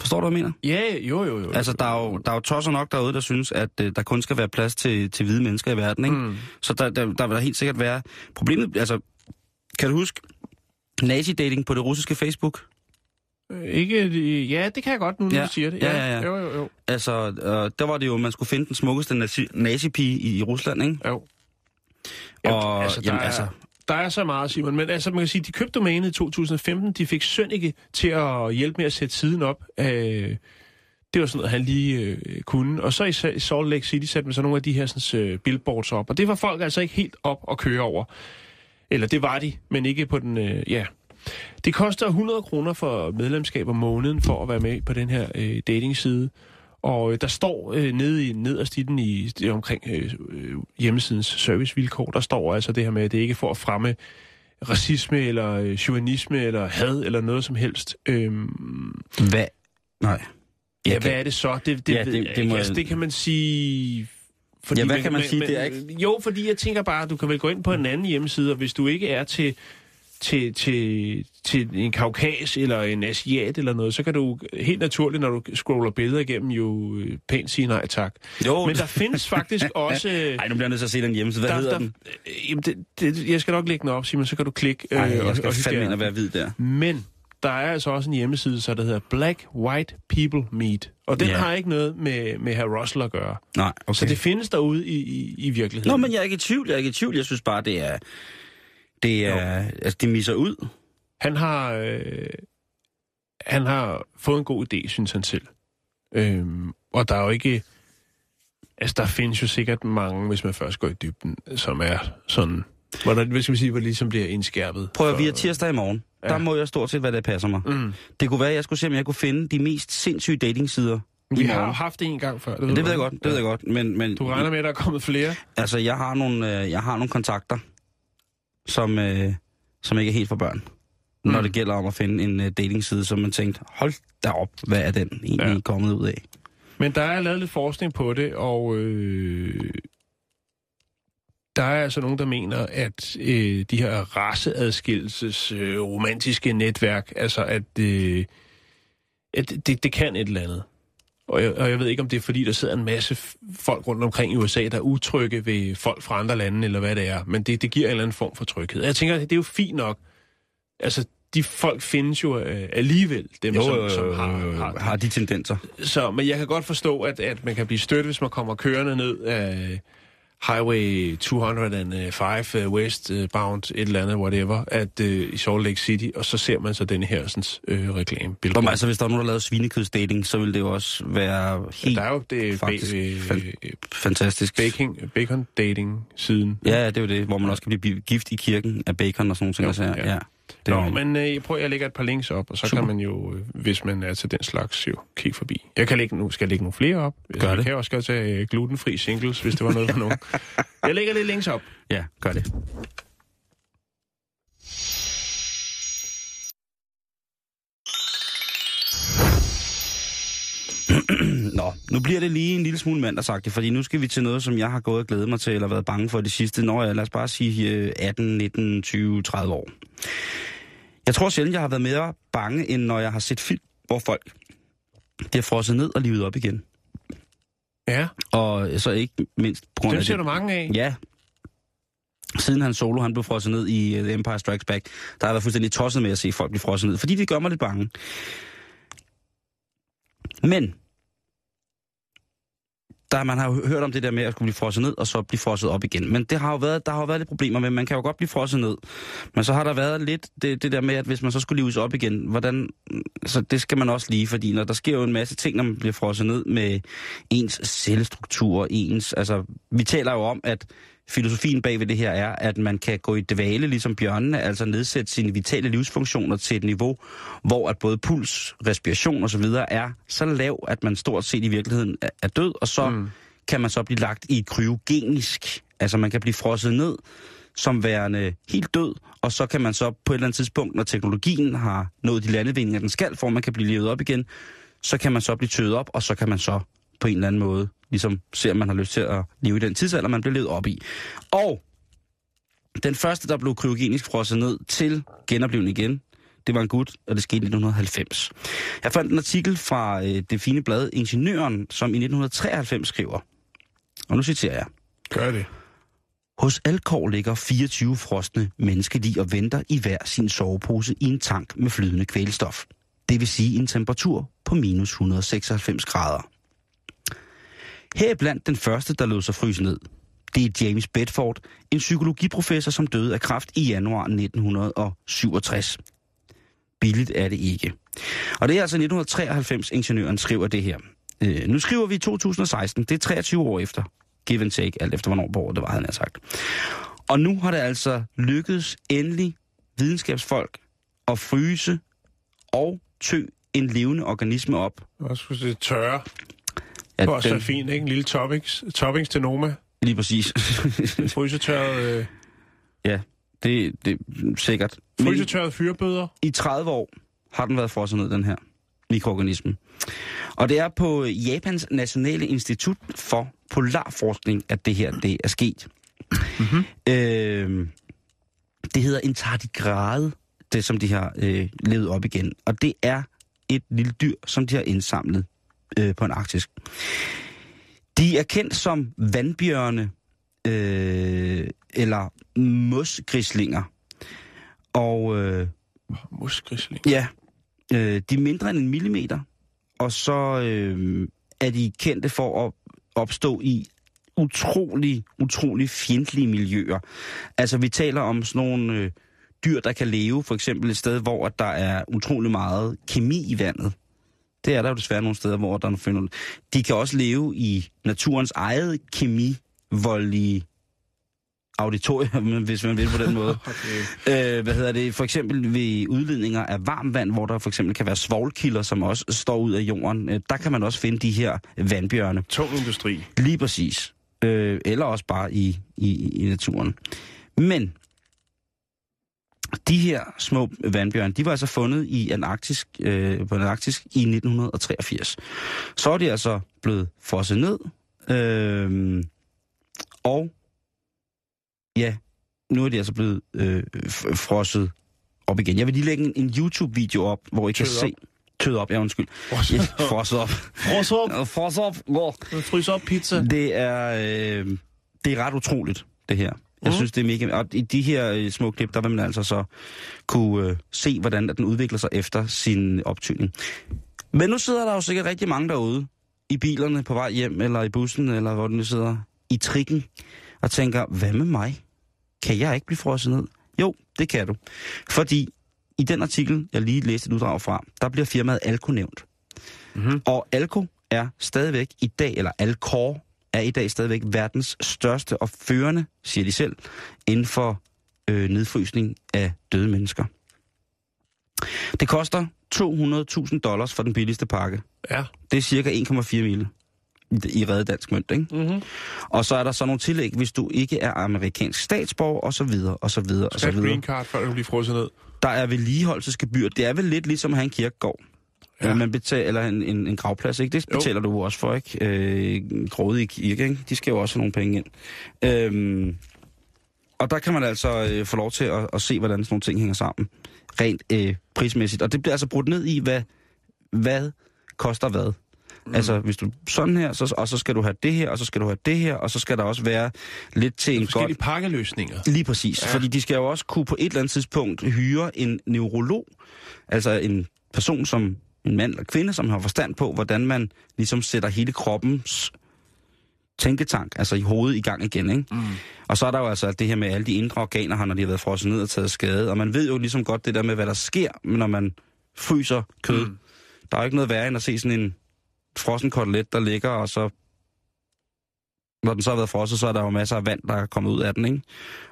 Forstår du, hvad jeg mener? Ja, jo, jo, jo. Altså, der er jo, der er jo tosser nok derude, der synes, at øh, der kun skal være plads til, til hvide mennesker i verden, ikke? Mm. Så der, der, der vil der helt sikkert være... Problemet, altså... Kan du huske nazi-dating på det russiske Facebook? Øh, Ikke, øh, ja, det kan jeg godt nu, når Ja. du siger det. Ja, ja, ja. Jo, jo, jo. Altså, øh, der var det jo, man skulle finde den smukkeste nazi- nazipige i, i Rusland, ikke? jo. Og, altså, der, jamen, er, altså- der er så meget, Simon. Men altså, man kan sige, de købte domænet i 2015. De fik Sønneke til at hjælpe med at sætte siden op. Øh, det var sådan noget, han lige øh, kunne. Og så i, Sa- i Salt Lake City satte man så nogle af de her sådan, øh, billboards op. Og det var folk altså ikke helt op at køre over. Eller det var de, men ikke på den... Øh, ja. Det koster 100 kroner for medlemskab om måneden for at være med på den her øh, datingside. Og øh, der står øh, nede i nederst i den i, det omkring øh, øh, hjemmesidens servicevilkår, der står altså det her med, at det ikke er for at fremme racisme, eller øh, chauvinisme, eller had, eller noget som helst. Øhm, Hvad? Nej. ja, Jeg hvad kan- er det så? Det, det, Ja, det- det må altså, det kan man sige... Ja, hvad kan man sige? Det er ikke- Jo, fordi jeg tænker bare, du kan vel gå ind på en anden hjemmeside, og hvis du ikke er til, til, til, til en kaukas eller en asiat eller noget, så kan du helt naturligt, når du scroller billeder igennem, jo øh, pænt sige nej tak. Jo. Men der findes faktisk også... Ej, nu bliver jeg nødt til at se den hjemmeside. Hvad der, hedder der, den? øh, Jamen, det, det, jeg skal nok lægge den op, Simon, så kan du klikke. Ej, øh, jeg skal og fandme ind og være hvid der. Men der er altså også en hjemmeside, så der hedder Black White People Meet. Og den Ja. har ikke noget med, med herr Russell at gøre. Nej, okay. Så det findes derude i, i, i virkeligheden. Nå, men jeg er ikke i tvivl. Jeg er ikke i tvivl. Jeg synes bare, det er... Det er... Altså, det misser ud. Han har, øh, han har fået en god idé, synes han selv. Øhm, og der er jo ikke... Altså, der findes jo sikkert mange, hvis man først går i dybden, som er sådan... Hvor der, hvad skal vi sige, hvor det ligesom bliver indskærpet. Prøv at vi er tirsdag i morgen. Ja. Der må jeg stort set, hvad det passer mig. Mm. Det kunne være, at jeg skulle se, om jeg kunne finde de mest sindssyge datingsider Vi har jo haft det en gang før. Det ved du jeg godt, det ved jeg godt. Men, men Du regner med, at der er kommet flere? altså, jeg har nogle, øh, jeg har nogle kontakter, som, øh, som ikke er helt for børn. Når Mm. det gælder om at finde en uh, datingside, som man tænkte, hold da op, hvad er den egentlig ja. kommet ud af? Men der er lavet lidt forskning på det, og øh, der er altså nogen, der mener, at øh, de her raceadskillelses øh, romantiske netværk, altså at, øh, at det, det kan et eller andet. Og jeg, og jeg ved ikke, om det er fordi, der sidder en masse folk rundt omkring i USA, der er utrygge ved folk fra andre lande, eller hvad det er. Men det, det giver en eller anden form for tryghed. Jeg tænker, det er jo fint nok. Altså, de folk findes jo øh, alligevel, dem som, som har, har, har de tendenser. så, men jeg kan godt forstå, at, at man kan blive stødt, hvis man kommer kørende ned af Highway 205 uh, westbound, et eller andet, whatever, at, uh, i Salt Lake City, og så ser man så denne her sådan, uh, reklame. Hvor altså, hvis der er nogen, der lavede svinekødsdating, så ville det jo også være helt Der er jo det faktisk ba- fan- øh, fantastisk. bacon, bacon dating siden. Ja, det er jo det, hvor man også kan blive gift i kirken af bacon og sådan nogle ting. Jo, ja. ja. Det Nå, men øh, jeg prøver, jeg lægger et par links op, og så Super. kan man jo, øh, hvis man er til den slags, jo kigge forbi. Jeg kan lægge nu, skal jeg lægge nogle flere op. Gør jeg det. kan også godt tage øh, glutenfri singles, hvis det var noget for nogen. Jeg lægger lidt links op. Ja, gør det. Nå, nu bliver det lige en lille smule mandagsagtigt, fordi nu skal vi til noget, som jeg har gået og glædet mig til, eller været bange for de sidste, når jeg, lad os bare sige, øh, 18, 19, 20, 30 år. Jeg tror sjældent, jeg har været mere bange, end når jeg har set film, hvor folk bliver frosset ned og livet op igen. Ja, Og så ikke mindst på grund dem af ser det. du mange af. Ja. Siden han solo, han blev frosset ned i uh, The Empire Strikes Back, der har jeg været fuldstændig tosset med at se folk blive frosset ned, fordi det gør mig lidt bange. Men, der, man har jo hørt om det der med at skulle blive frosset ned, og så blive frosset op igen. Men det har jo været, der har jo været lidt problemer med, man kan jo godt blive frosset ned. Men så har der været lidt det, det der med, at hvis man så skulle lives op igen, hvordan, så det skal man også lige, fordi når der sker jo en masse ting, når man bliver frosset ned med ens cellestruktur, ens, altså, vi taler jo om, at filosofien bag ved det her er, at man kan gå i dvale, ligesom bjørnene, altså nedsætte sine vitale livsfunktioner til et niveau, hvor at både puls, respiration osv. er så lav, at man stort set i virkeligheden er- død, og så mm. kan man så blive lagt i kryogenisk, altså man kan blive frosset ned som værende helt død, og så kan man så på et eller andet tidspunkt, når teknologien har nået de landevindinger, den skal, for man kan blive levet op igen, så kan man så blive tøet op, og så kan man så på en eller anden måde ligesom se, om man har lyst til at leve i den tidsalder, man blev levet op i. Og den første, der blev kryogenisk frosset ned til genoplevning igen, det var en gut, og det skete i 1990. Jeg fandt en artikel fra øh, det fine blad Ingeniøren, som i 1993 skriver, og nu citerer jeg, Gør det. hos Alkor ligger 24 frosne menneskelig og venter i hver sin sovepose i en tank med flydende kvælstof. Det vil sige en temperatur på minus 196 grader. Her blandt den første, der lod sig fryse ned. Det er James Bedford, en psykologiprofessor, som døde af kræft i januar 1967. Billigt er det ikke. Og det er altså 1993, ingeniøren skriver det her. Øh, nu skriver vi 2016, det er 23 år efter. Give and take, alt efter hvornår på året det var, han har sagt. Og nu har det altså lykkedes endelig videnskabsfolk at fryse og tø en levende organisme op. Og skulle det tørre. At Det var den- så fint, ikke? En lille toppings, toppings til Noma. Lige præcis. Frysetørret... Øh, ja, Det, det er sikkert. Frysetørret fyrbøder. i 30 år har den været frosset ned, den her mikroorganisme. Og det er på Japans Nationale Institut for Polarforskning, at det her det er sket. Mm-hmm. Øh, det hedder en tardigrade, det som de har øh, levet op igen. Og det er et lille dyr, som de har indsamlet øh, på en arktisk. De er kendt som vandbjørne øh, eller mosgrislinger. Og øh, Muskrisling. ja, øh, de er mindre end en millimeter, og så øh, er de kendte for at opstå i utrolig, utrolig fjendtlige miljøer. Altså, vi taler om sådan nogle øh, dyr, der kan leve, for eksempel et sted, hvor at der er utrolig meget kemi i vandet. Det er der jo desværre nogle steder, hvor der finder... De kan også leve i naturens eget kemivoldige auditorium, hvis man vil på den måde. Okay. Øh, hvad hedder det? For eksempel ved udledninger af varmt vand, hvor der for eksempel kan være svovlkilder, som også står ud af jorden. Øh, der kan man også finde de her vandbjørne. Tung industri. Lige præcis. Øh, eller også bare i, i, i naturen. Men de her små vandbjørne, de var altså fundet i Antarktisk, øh, på Antarktisk i 1983. Så er de altså blevet frosset ned. Øh, og ja, nu er de altså blevet øh, frosset op igen. Jeg vil lige lægge en, en YouTube-video op, hvor I kan Tøet se... Tøet op, ja undskyld. Frosset op. Fros op. Frosset op. Frys op pizza. Det er, øh, det er ret utroligt, det her. Jeg Mhm. synes, det er mega... Og i de her øh, små klip, der vil man altså så kunne øh, se, hvordan at den udvikler sig efter sin optygning. Men nu sidder der jo sikkert rigtig mange derude i bilerne på vej hjem, eller i bussen, eller hvor den nu sidder, i trikken, og tænker, hvad med mig? Kan jeg ikke blive frosset ned? Jo, det kan du. Fordi i den artikel, jeg lige læste et uddrag fra, der bliver firmaet Alco nævnt. Mhm. Og Alco er stadigvæk i dag, eller Alcor er i dag stadigvæk verdens største og førende, siger de selv, inden for øh, nedfrysning af døde mennesker. Det koster 200.000 dollars for den billigste pakke. Ja. Det er cirka 1,4 mil i reddet dansk mønt, ikke? Mm-hmm. Og så er der så nogle tillæg, hvis du ikke er amerikansk statsborger, og så videre, og så videre, og så videre. green card, før du bliver frosset ned. Der er vedligeholdelsesgebyr. Det er vel lidt ligesom at have en kirkegård. Ja. Man betaler, eller en, en, en gravplads, ikke? Det Jo. betaler du også for, ikke? Øh, grådige kirke, ikke? De skal jo også have nogle penge ind. Øhm, og der kan man altså øh, få lov til at, at se, hvordan sådan nogle ting hænger sammen. Rent øh, prismæssigt. Og det bliver altså brudt ned i, hvad, hvad koster hvad. Mm. Altså, hvis du sådan her, så, og så skal du have det her, og så skal du have det her, og så skal der også være lidt til en godt... Forskellige pakkeløsninger. Lige præcis, ja. fordi de skal jo også kunne på et eller andet tidspunkt hyre en neurolog, altså en person som en mand eller kvinde, som har forstand på, hvordan man ligesom sætter hele kroppens tænketank, altså i hovedet i gang igen, ikke? Mm. Og så er der jo altså det her med alle de indre organer, når de har været frosset ned og taget skade, og man ved jo ligesom godt det der med, hvad der sker, når man fryser kød. Mm. Der er jo ikke noget værre end at se sådan en frossen kotelet, der ligger, og så når den så har været frosset, så er der jo masser af vand, der er kommet ud af den, ikke?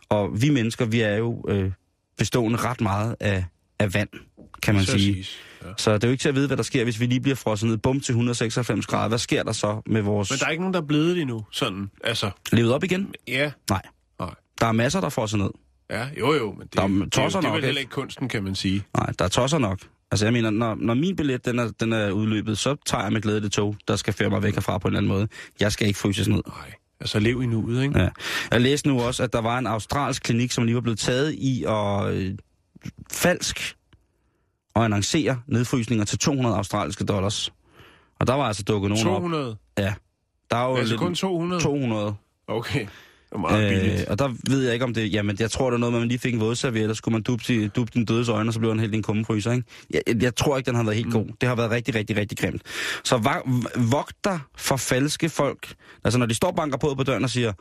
Og vi mennesker, vi er jo øh, bestående ret meget af, af vand, kan man sige. siges. Ja. Så det er jo ikke til at vide, hvad der sker, hvis vi lige bliver frosset ned, bum til 196 grader. Hvad sker der så med vores... Men der er ikke nogen, der er blevet det endnu. Sådan, altså, Levet op igen? ja. Nej. Nej. Der er masser, der er frosset ned. Ja, jo jo, men det, Der er det, det, det, er vel heller ikke? ikke kunsten, kan man sige. Nej, der er tosser nok. Altså jeg mener, når, når min billet den er, den er udløbet, så tager jeg med glæde det tog, der skal føre mig væk herfra på en eller anden måde. Jeg skal ikke fryses ned. Nej, altså lev i nuet, ikke? Ja. Jeg læste nu også, at der var en australsk klinik, som lige var blevet taget i at øh, falsk og annoncere nedfrysninger til 200 australske dollars. Og der var altså dukket nogen op. 200. Ja. Der er jo Altså lidt kun 200? 200. Okay, meget øh, billigt. og der ved jeg ikke om det... Jamen, jeg tror, det er noget med, at man lige fik en vådserviet, og så skulle man dubbe, dubbe den dødes øjne, og så blev han helt i en kummefryser, ikke? Jeg, jeg, jeg, tror ikke, den har været helt Mm. god. Det har været rigtig, rigtig, rigtig grimt. Så va- vogt dig for falske folk. Altså, når de står banker på på døren og siger,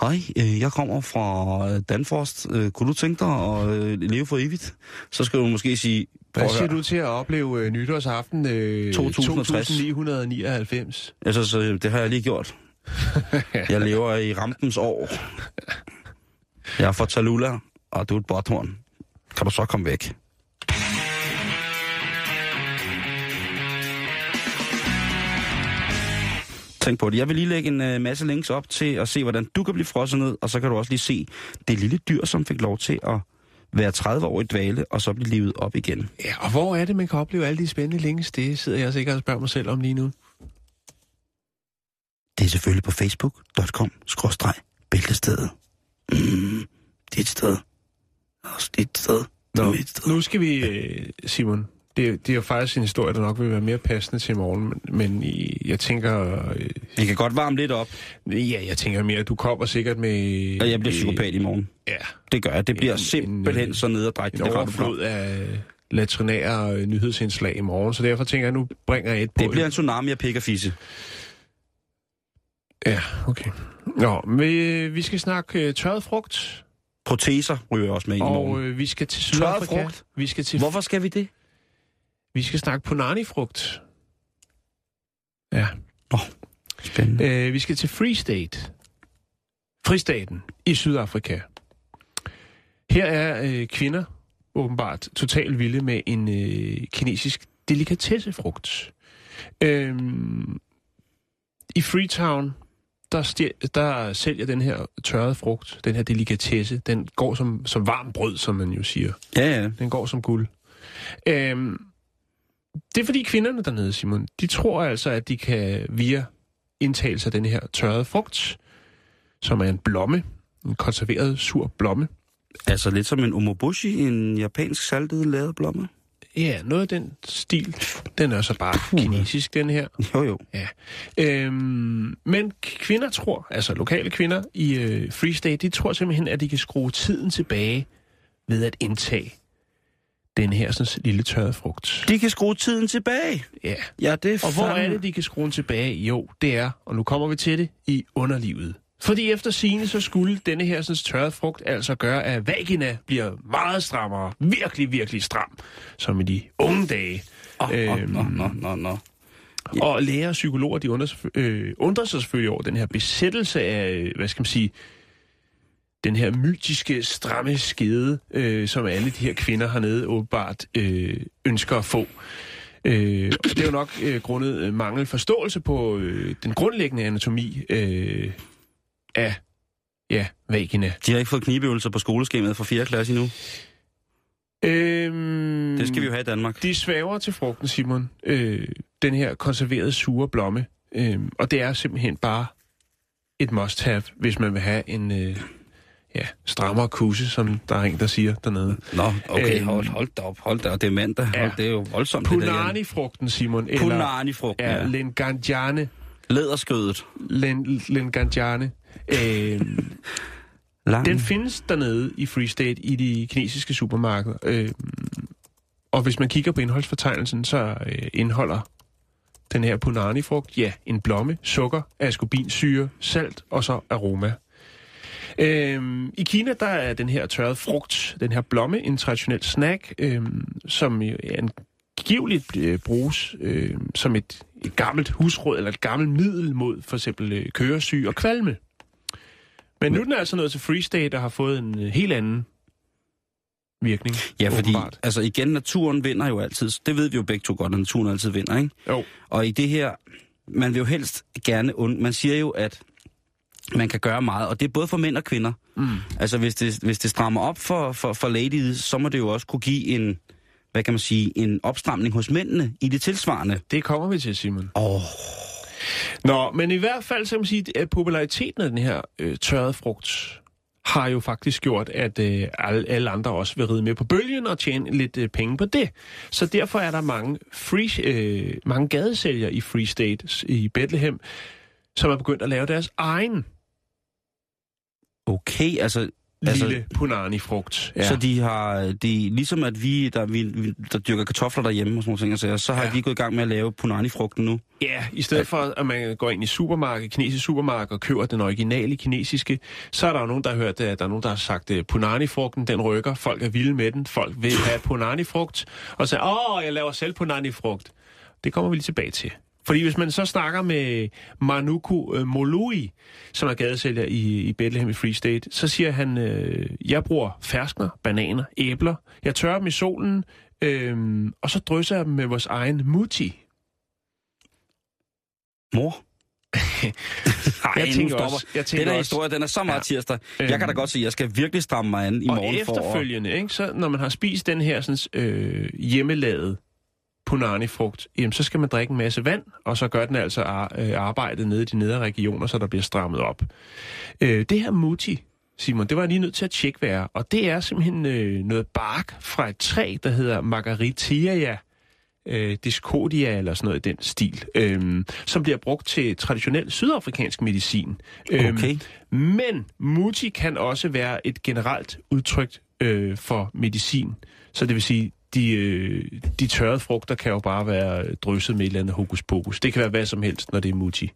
Hej, øh, jeg kommer fra øh, Danforst. Øh, kunne du tænke dig at øh, leve for evigt? Så skal du måske sige... Hvad "Prøv at siger høre." du til at opleve øh, nytårsaften øh, 2060? 2999? Altså, så, det har jeg lige gjort. Jeg lever i rampens år. Jeg er fra Talula, og du er et botthorn. Kan du så komme væk? Tænk på det. Jeg vil lige lægge en øh, masse links op til at se, hvordan du kan blive frosset ned, og så kan du også lige se det lille dyr, som fik lov til at være 30 år i dvale, og så blive livet op igen. Ja, og hvor er det, man kan opleve alle de spændende links? Det sidder jeg sikkert og spørger mig selv om lige nu. Det er selvfølgelig på facebook.com, skråstreg, bæltestedet. Mm, det er et sted. Også det et sted. Det Nå, et sted. nu skal vi, øh, Simon, det, det er jo faktisk en historie, der nok vil være mere passende til i morgen, men, men jeg tænker, øh, Vi kan godt varme lidt op, ja, jeg tænker mere, at du kommer sikkert med... og jeg bliver psykopat i morgen. Ja, Det gør jeg. Det bliver En- simpelthen en, så nederdrægtigt. en det overflod af latrinære øh, nyhedsindslag i morgen, så derfor tænker jeg, nu bringer jeg et på. Det bliver en tsunami af pik og fisse. Ja, okay. Nå, vi, vi skal snakke øh, tørret frugt, Proteser ryger også med i og morgen. øh, vi skal til Tørret Sydafrika. frugt? Vi skal til Hvorfor skal vi det? Vi skal snakke punani-frugt. Ja. Spændende. Øh, vi skal til Free State. Fristaten i Sydafrika. Her er øh, kvinder åbenbart totalt vilde med en øh, kinesisk delikatessefrugt. Øhm, I Freetown, der, stjæ- der sælger den her tørrede frugt, den her delikatesse, den går som, som varm brød, som man jo siger. Ja, ja. Den går som guld. Øhm, det er fordi kvinderne dernede, Simon, de tror altså, at de kan via indtagelse af den her tørrede frugt, som er en blomme, en konserveret sur blomme. Altså lidt som en omobushi, en japansk saltet lavet blomme. Ja, noget af den stil, den er så bare kinesisk, den her. Jo, jo. Øhm, men kvinder tror, altså lokale kvinder i øh, Free State, de tror simpelthen, at de kan skrue tiden tilbage ved at indtage den her sådan, lille tørrede frugt. De kan skrue tiden tilbage. Ja. Ja, det er Og hvor er fandme- det, de kan skrue den tilbage? Jo, det er, og nu kommer vi til det, i underlivet. Fordi efter sine så skulle denne her sådan, tørrede frugt altså gøre, at vagina bliver meget strammere. Virkelig, virkelig stram. Som i de unge dage. Oh, Øhm. nå. Og læger og psykologer, de undrer, øh, undrer sig selvfølgelig over den her besættelse af, øh, hvad skal man sige, den her mytiske, stramme skede, øh, som alle de her kvinder hernede åbenbart øh, ønsker at få. Øh, og det er jo nok øh, grundet øh, mangel forståelse på øh, den grundlæggende anatomi øh, af ja, vagina. De har ikke fået knibeøvelser på skoleskemaet fra 4. klasse endnu. Øhm, Det skal vi jo have i Danmark. De svæver til frugten, Simon. Øh, den her konserverede sure blomme. Øh, og det er simpelthen bare et must-have, hvis man vil have en øh, ja, strammere kusse, som der er en, der siger dernede. Nå, okay, Øhm. hold, hold da op, hold da op. Det er mandag. Ja. Hold, det er jo voldsomt. Punani-frugten, Simon. Eller, Punani-frugt, ja, ja. Lenganjane. Læderskødet. Len, Lenganjane. Øh, Lang. den findes dernede i Free State i de kinesiske supermarkeder. Øh, og hvis man kigger på indholdsfortegnelsen, så øh, indeholder den her punani-frugt, ja, en blomme, sukker, ascorbinsyre, salt og så aroma. Øhm, I Kina, der er den her tørrede frugt, den her blomme, en traditionel snack, øhm, som jo angiveligt øh, bruges øh, som et, et gammelt husråd eller et gammelt middel mod for eksempel øh, og kvalme. Men nu er den altså nået til Free State og har fået en øh, helt anden virkning. Ja, fordi åbenbart. altså igen, naturen vinder jo altid. Det ved vi jo begge to godt, at naturen altid vinder, ikke? Jo. Og i det her, man vil jo helst gerne... Und- man siger jo, at man kan gøre meget, og det er både for mænd og kvinder. Mm. Altså, hvis det, hvis det strammer op for, for, for ladies, så må det jo også kunne give en, hvad kan man sige, en opstramning hos mændene i det tilsvarende. Det kommer vi til, Simon. Åh, oh, Nå, men i hvert fald, så kan man sige, at populariteten af den her øh, tørrede frugt har jo faktisk gjort, at øh, alle, alle andre også vil ride med på bølgen og tjene lidt øh, penge på det. Så derfor er der mange, free, øh, mange gadesælgere i Free State i Bethlehem, som er begyndt at lave deres egen okay, altså, altså, Altså- lille punani-frugt. ja. så de har, de, ligesom at vi der, vi, der dyrker kartofler derhjemme og sådan nogle ting, så, så har Ja. ja. de gået i gang med at lave punani-frugten nu. Ja, i stedet for, at man går ind i supermarked, kinesisk supermarked og køber den originale kinesiske, så er der jo nogen, der har hørt, at der er nogen, der har sagt, at punani-frugten, den rykker. Folk er vilde med den. Folk vil have punani-frugt. Og så, åh, jeg laver selv punani-frugt. Det kommer vi lige tilbage til. Fordi hvis man så snakker med Manuku øh, Molui, som er gadesælger i, i Bethlehem i Free State, så siger han, øh, jeg bruger ferskner, bananer, æbler, jeg tørrer dem i solen, øh, og så drysser jeg dem med vores egen muti. Mor? Ej, Jeg tænker stopper. også- jeg tænker den her også- historie, den er så meget Ja. tirsdag. Jeg kan da Øhm. godt sige, at jeg skal virkelig stramme mig an i og morgen for at... efterfølgende, ikke, så når man har spist den her sådan, øh, hjemmelavet punani-frugt, jamen, så skal man drikke en masse vand, og så gør den altså øh, arbejdet nede i de nedre regioner, så der bliver strammet op. Øh, det her muti, Simon, det var jeg lige nødt til at tjekke, hvad er. Og det er simpelthen øh, noget bark fra et træ, der hedder Margaritia øh, discordia eller sådan noget i den stil, øh, som bliver brugt til traditionel sydafrikansk medicin. Øhm, Okay. men muti kan også være et generelt udtryk øh, for medicin. Så det vil sige, de, øh, de tørrede frugter kan jo bare være drysset med et eller andet hokus pokus. Det kan være hvad som helst, når det er muti.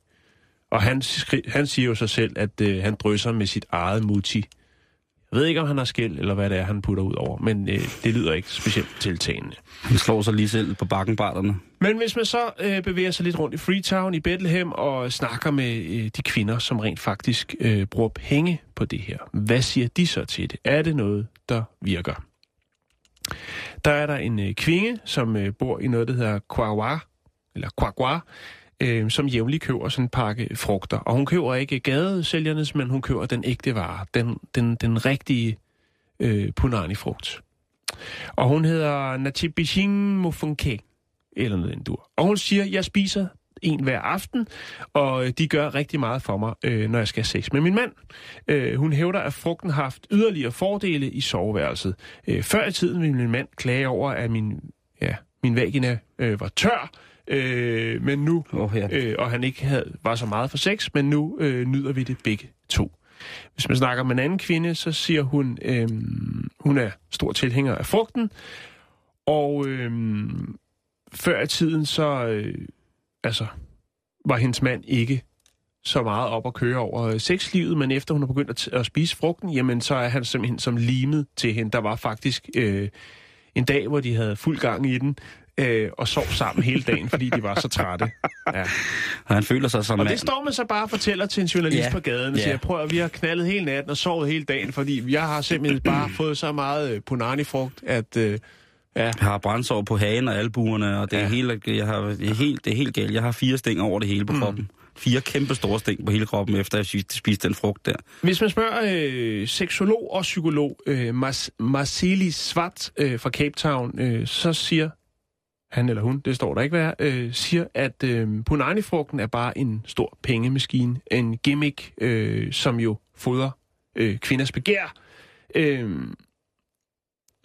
Og han, han siger jo sig selv, at øh, han drysser med sit eget muti. Jeg ved ikke, om han har skæld, eller hvad det er, han putter ud over, men øh, det lyder ikke specielt tiltagende. Han slår sig lige selv på bakkenbarterne. Men hvis man så øh, bevæger sig lidt rundt i Freetown i Bethlehem og snakker med øh, de kvinder, som rent faktisk øh, bruger penge på det her, hvad siger de så til det? Er det noget, der virker? Der er der en øh, kvinde, som øh, bor i noget, der hedder Quagua, eller Quagua, øh, som jævnligt køber sådan en pakke frugter. Og hun køber ikke gadesælgernes, men hun køber den ægte vare, den, den, den rigtige øh, punani-frugt. Og hun hedder Natibishing Mufunke, eller noget i. Og hun siger, jeg spiser en hver aften, og øh, de gør rigtig meget for mig, øh, når jeg skal have sex med min mand. Øh, hun hævder, at frugten har haft yderligere fordele i soveværelset. Øh, før i tiden ville min mand klage over, at min, ja, min vagina øh, var tør, øh, men nu, Åh, ja. øh, og han ikke havde, var så meget for sex, men nu øh, nyder vi det begge to. Hvis man snakker med en anden kvinde, så siger hun, øh, hun er stor tilhænger af frugten, og øh, før i tiden, så øh, altså, var hendes mand ikke så meget op at køre over øh, sexlivet, men efter hun har begyndt at, at spise frugten, jamen så er han simpelthen som limet til hende. Der var faktisk øh, en dag, hvor de havde fuld gang i den, øh, og sov sammen hele dagen, fordi de var så trætte. Ja. Og han føler sig som Og mand. det står man så bare og fortæller til en journalist Ja. på gaden og Ja. siger, prøv at vi har knaldet hele natten og sovet hele dagen, fordi jeg har simpelthen bare fået så meget øh, punani-frugt, at øh, ja, Jeg har brændsår på hagen og albuerne, og det er, Ja. helt, jeg har, det er helt, det er helt galt. Jeg har fire stænger over det hele på mm. kroppen. Fire kæmpe store sting på hele kroppen, efter jeg spiste, spiste den frugt der. Hvis man spørger øh, seksolog og psykolog øh, Mas- Marceli Svart øh, fra Cape Town, øh, så siger han eller hun, det står der ikke hvad, øh, siger, at øh, punani-frugten er bare en stor pengemaskine, en gimmick, øh, som jo fodrer øh, kvinders begær øh,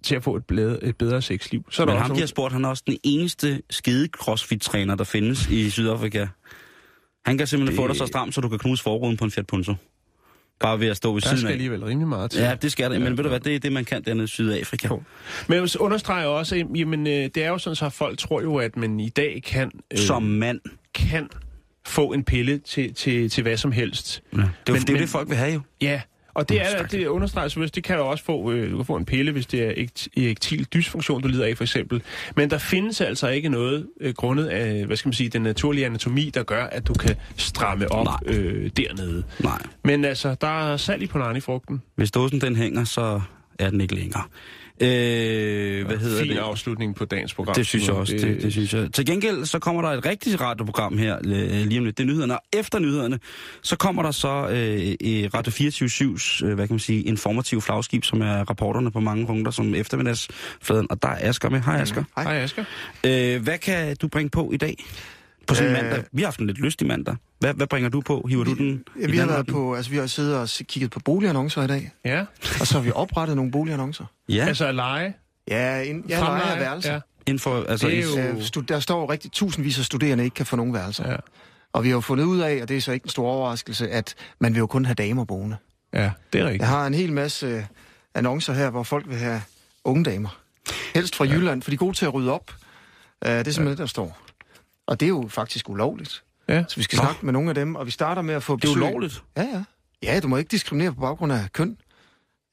til at få et, bedre, et bedre sexliv. Så er der Men også ham, de har spurgt, han er også den eneste skide crossfit-træner, der findes i Sydafrika. Han kan simpelthen Det- få dig så stram, så du kan knuse forruden på en Fiat Punto. Bare ved at stå ved der siden skal af. alligevel rimelig meget til. Ja, det skal det. Men Ja. ved du hvad, det er det, man kan dernede i Sydafrika. Jo. Men jeg vil understrege også, at jamen, øh, det er jo sådan, så folk tror jo, at man i dag kan... Øh, Som mand. kan få en pille til, til, til hvad som helst. Ja. Det er jo Men- det, men- det, folk vil have jo. Ja, og det, er, det understreger selvfølgelig, det kan du også få, øh, du kan få en pille, hvis det er ekt- erektil dysfunktion, du lider af for eksempel. Men der findes altså ikke noget øh, grundet af, hvad skal man sige, den naturlige anatomi, der gør, at du kan stramme op Nej. øh, dernede. Nej. Men altså, der er salg i punani-frugten. Hvis dåsen den hænger, så er den ikke længere. Øh, hvad hedder fin det? afslutning på dagens program. Det synes jeg også, det, det synes jeg. Til gengæld, så kommer der et rigtigt radioprogram her øh, lige om lidt. Det er nyhederne, og efter nyhederne, så kommer der så øh, i Radio 24-7's, øh, hvad kan man sige, informativ flagskib, som er rapporterne på mange punkter, som eftermiddagsfladen. Og der er Asger med. Hej Asger. Hej, Asger. Øh, hvad kan du bringe på i dag? På sådan en Øh, mandag. Vi har haft en lidt lystig mandag. Hvad, hvad bringer du på? Hiver du den? i Ja, vi har været på, altså vi har siddet og kigget på boligannoncer i dag, Ja, og så har vi oprettet nogle boligannoncer. Ja, altså at lege. Ja, en, ja leje af værelser. Ja, inden for... Altså, Det er i- jo- stu- der står rigtig tusindvis af studerende ikke kan få nogen værelser. ja, Og vi har jo fundet ud af, og det er så ikke en stor overraskelse, at man vil jo kun have damer boende. ja, det er rigtigt. Jeg har en hel masse øh, annoncer her, hvor folk vil have unge damer. Helst fra ja. Jylland, for de er gode til at rydde op. Uh, det er simpelthen ja. det, der står. Og det er jo faktisk ulovligt. Ja. Så vi skal Nå. snakke med nogle af dem, og vi starter med at få det er besøg. ulovligt. Ja, ja. Ja, du må ikke diskriminere på baggrund af køn,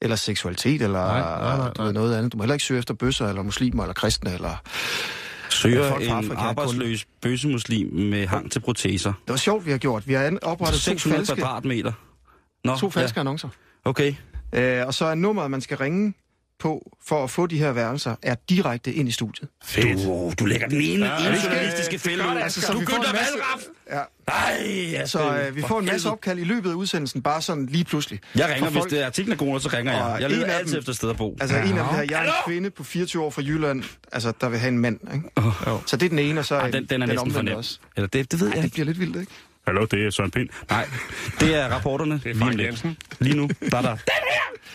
eller seksualitet, eller Nej, nej, nej, ved, noget andet. Du må heller ikke søge efter bøsser, eller muslimer, eller kristne, eller... Søger folk en Afrika kun- arbejdsløs bøssemuslim med hang til proteser. Det var sjovt, vi har gjort. Vi har oprettet to 600 falske, kvadratmeter. Nå, to falske ja. annoncer. Okay. Øh, og så er nummeret, man skal ringe på for at få de her værelser er direkte ind i studiet. Du, du lægger den ene, ja, ene journalistiske fælde ud. altså, så du vi får Günther en masse- Wallraff! Ja. Nej, altså, Så øh, vi får en masse opkald i løbet af udsendelsen, bare sådan lige pludselig. Jeg ringer, For hvis folk- det er artiklen er god, så ringer jeg. Jeg en leder altid dem- efter et sted at bo. Altså en af dem her, jeg er en kvinde på 24 år fra Jylland, altså der vil have en mand, ikke? Oh, Så det er den ene, og så Ej, den, den er næsten for omvendte nem. også. Eller det, det ved jeg Det ikke. bliver lidt vildt, ikke? Hallo, det er Søren Pind. Nej, det er rapporterne. Det er Frank. Jensen. Lige nu, der er der. Den her!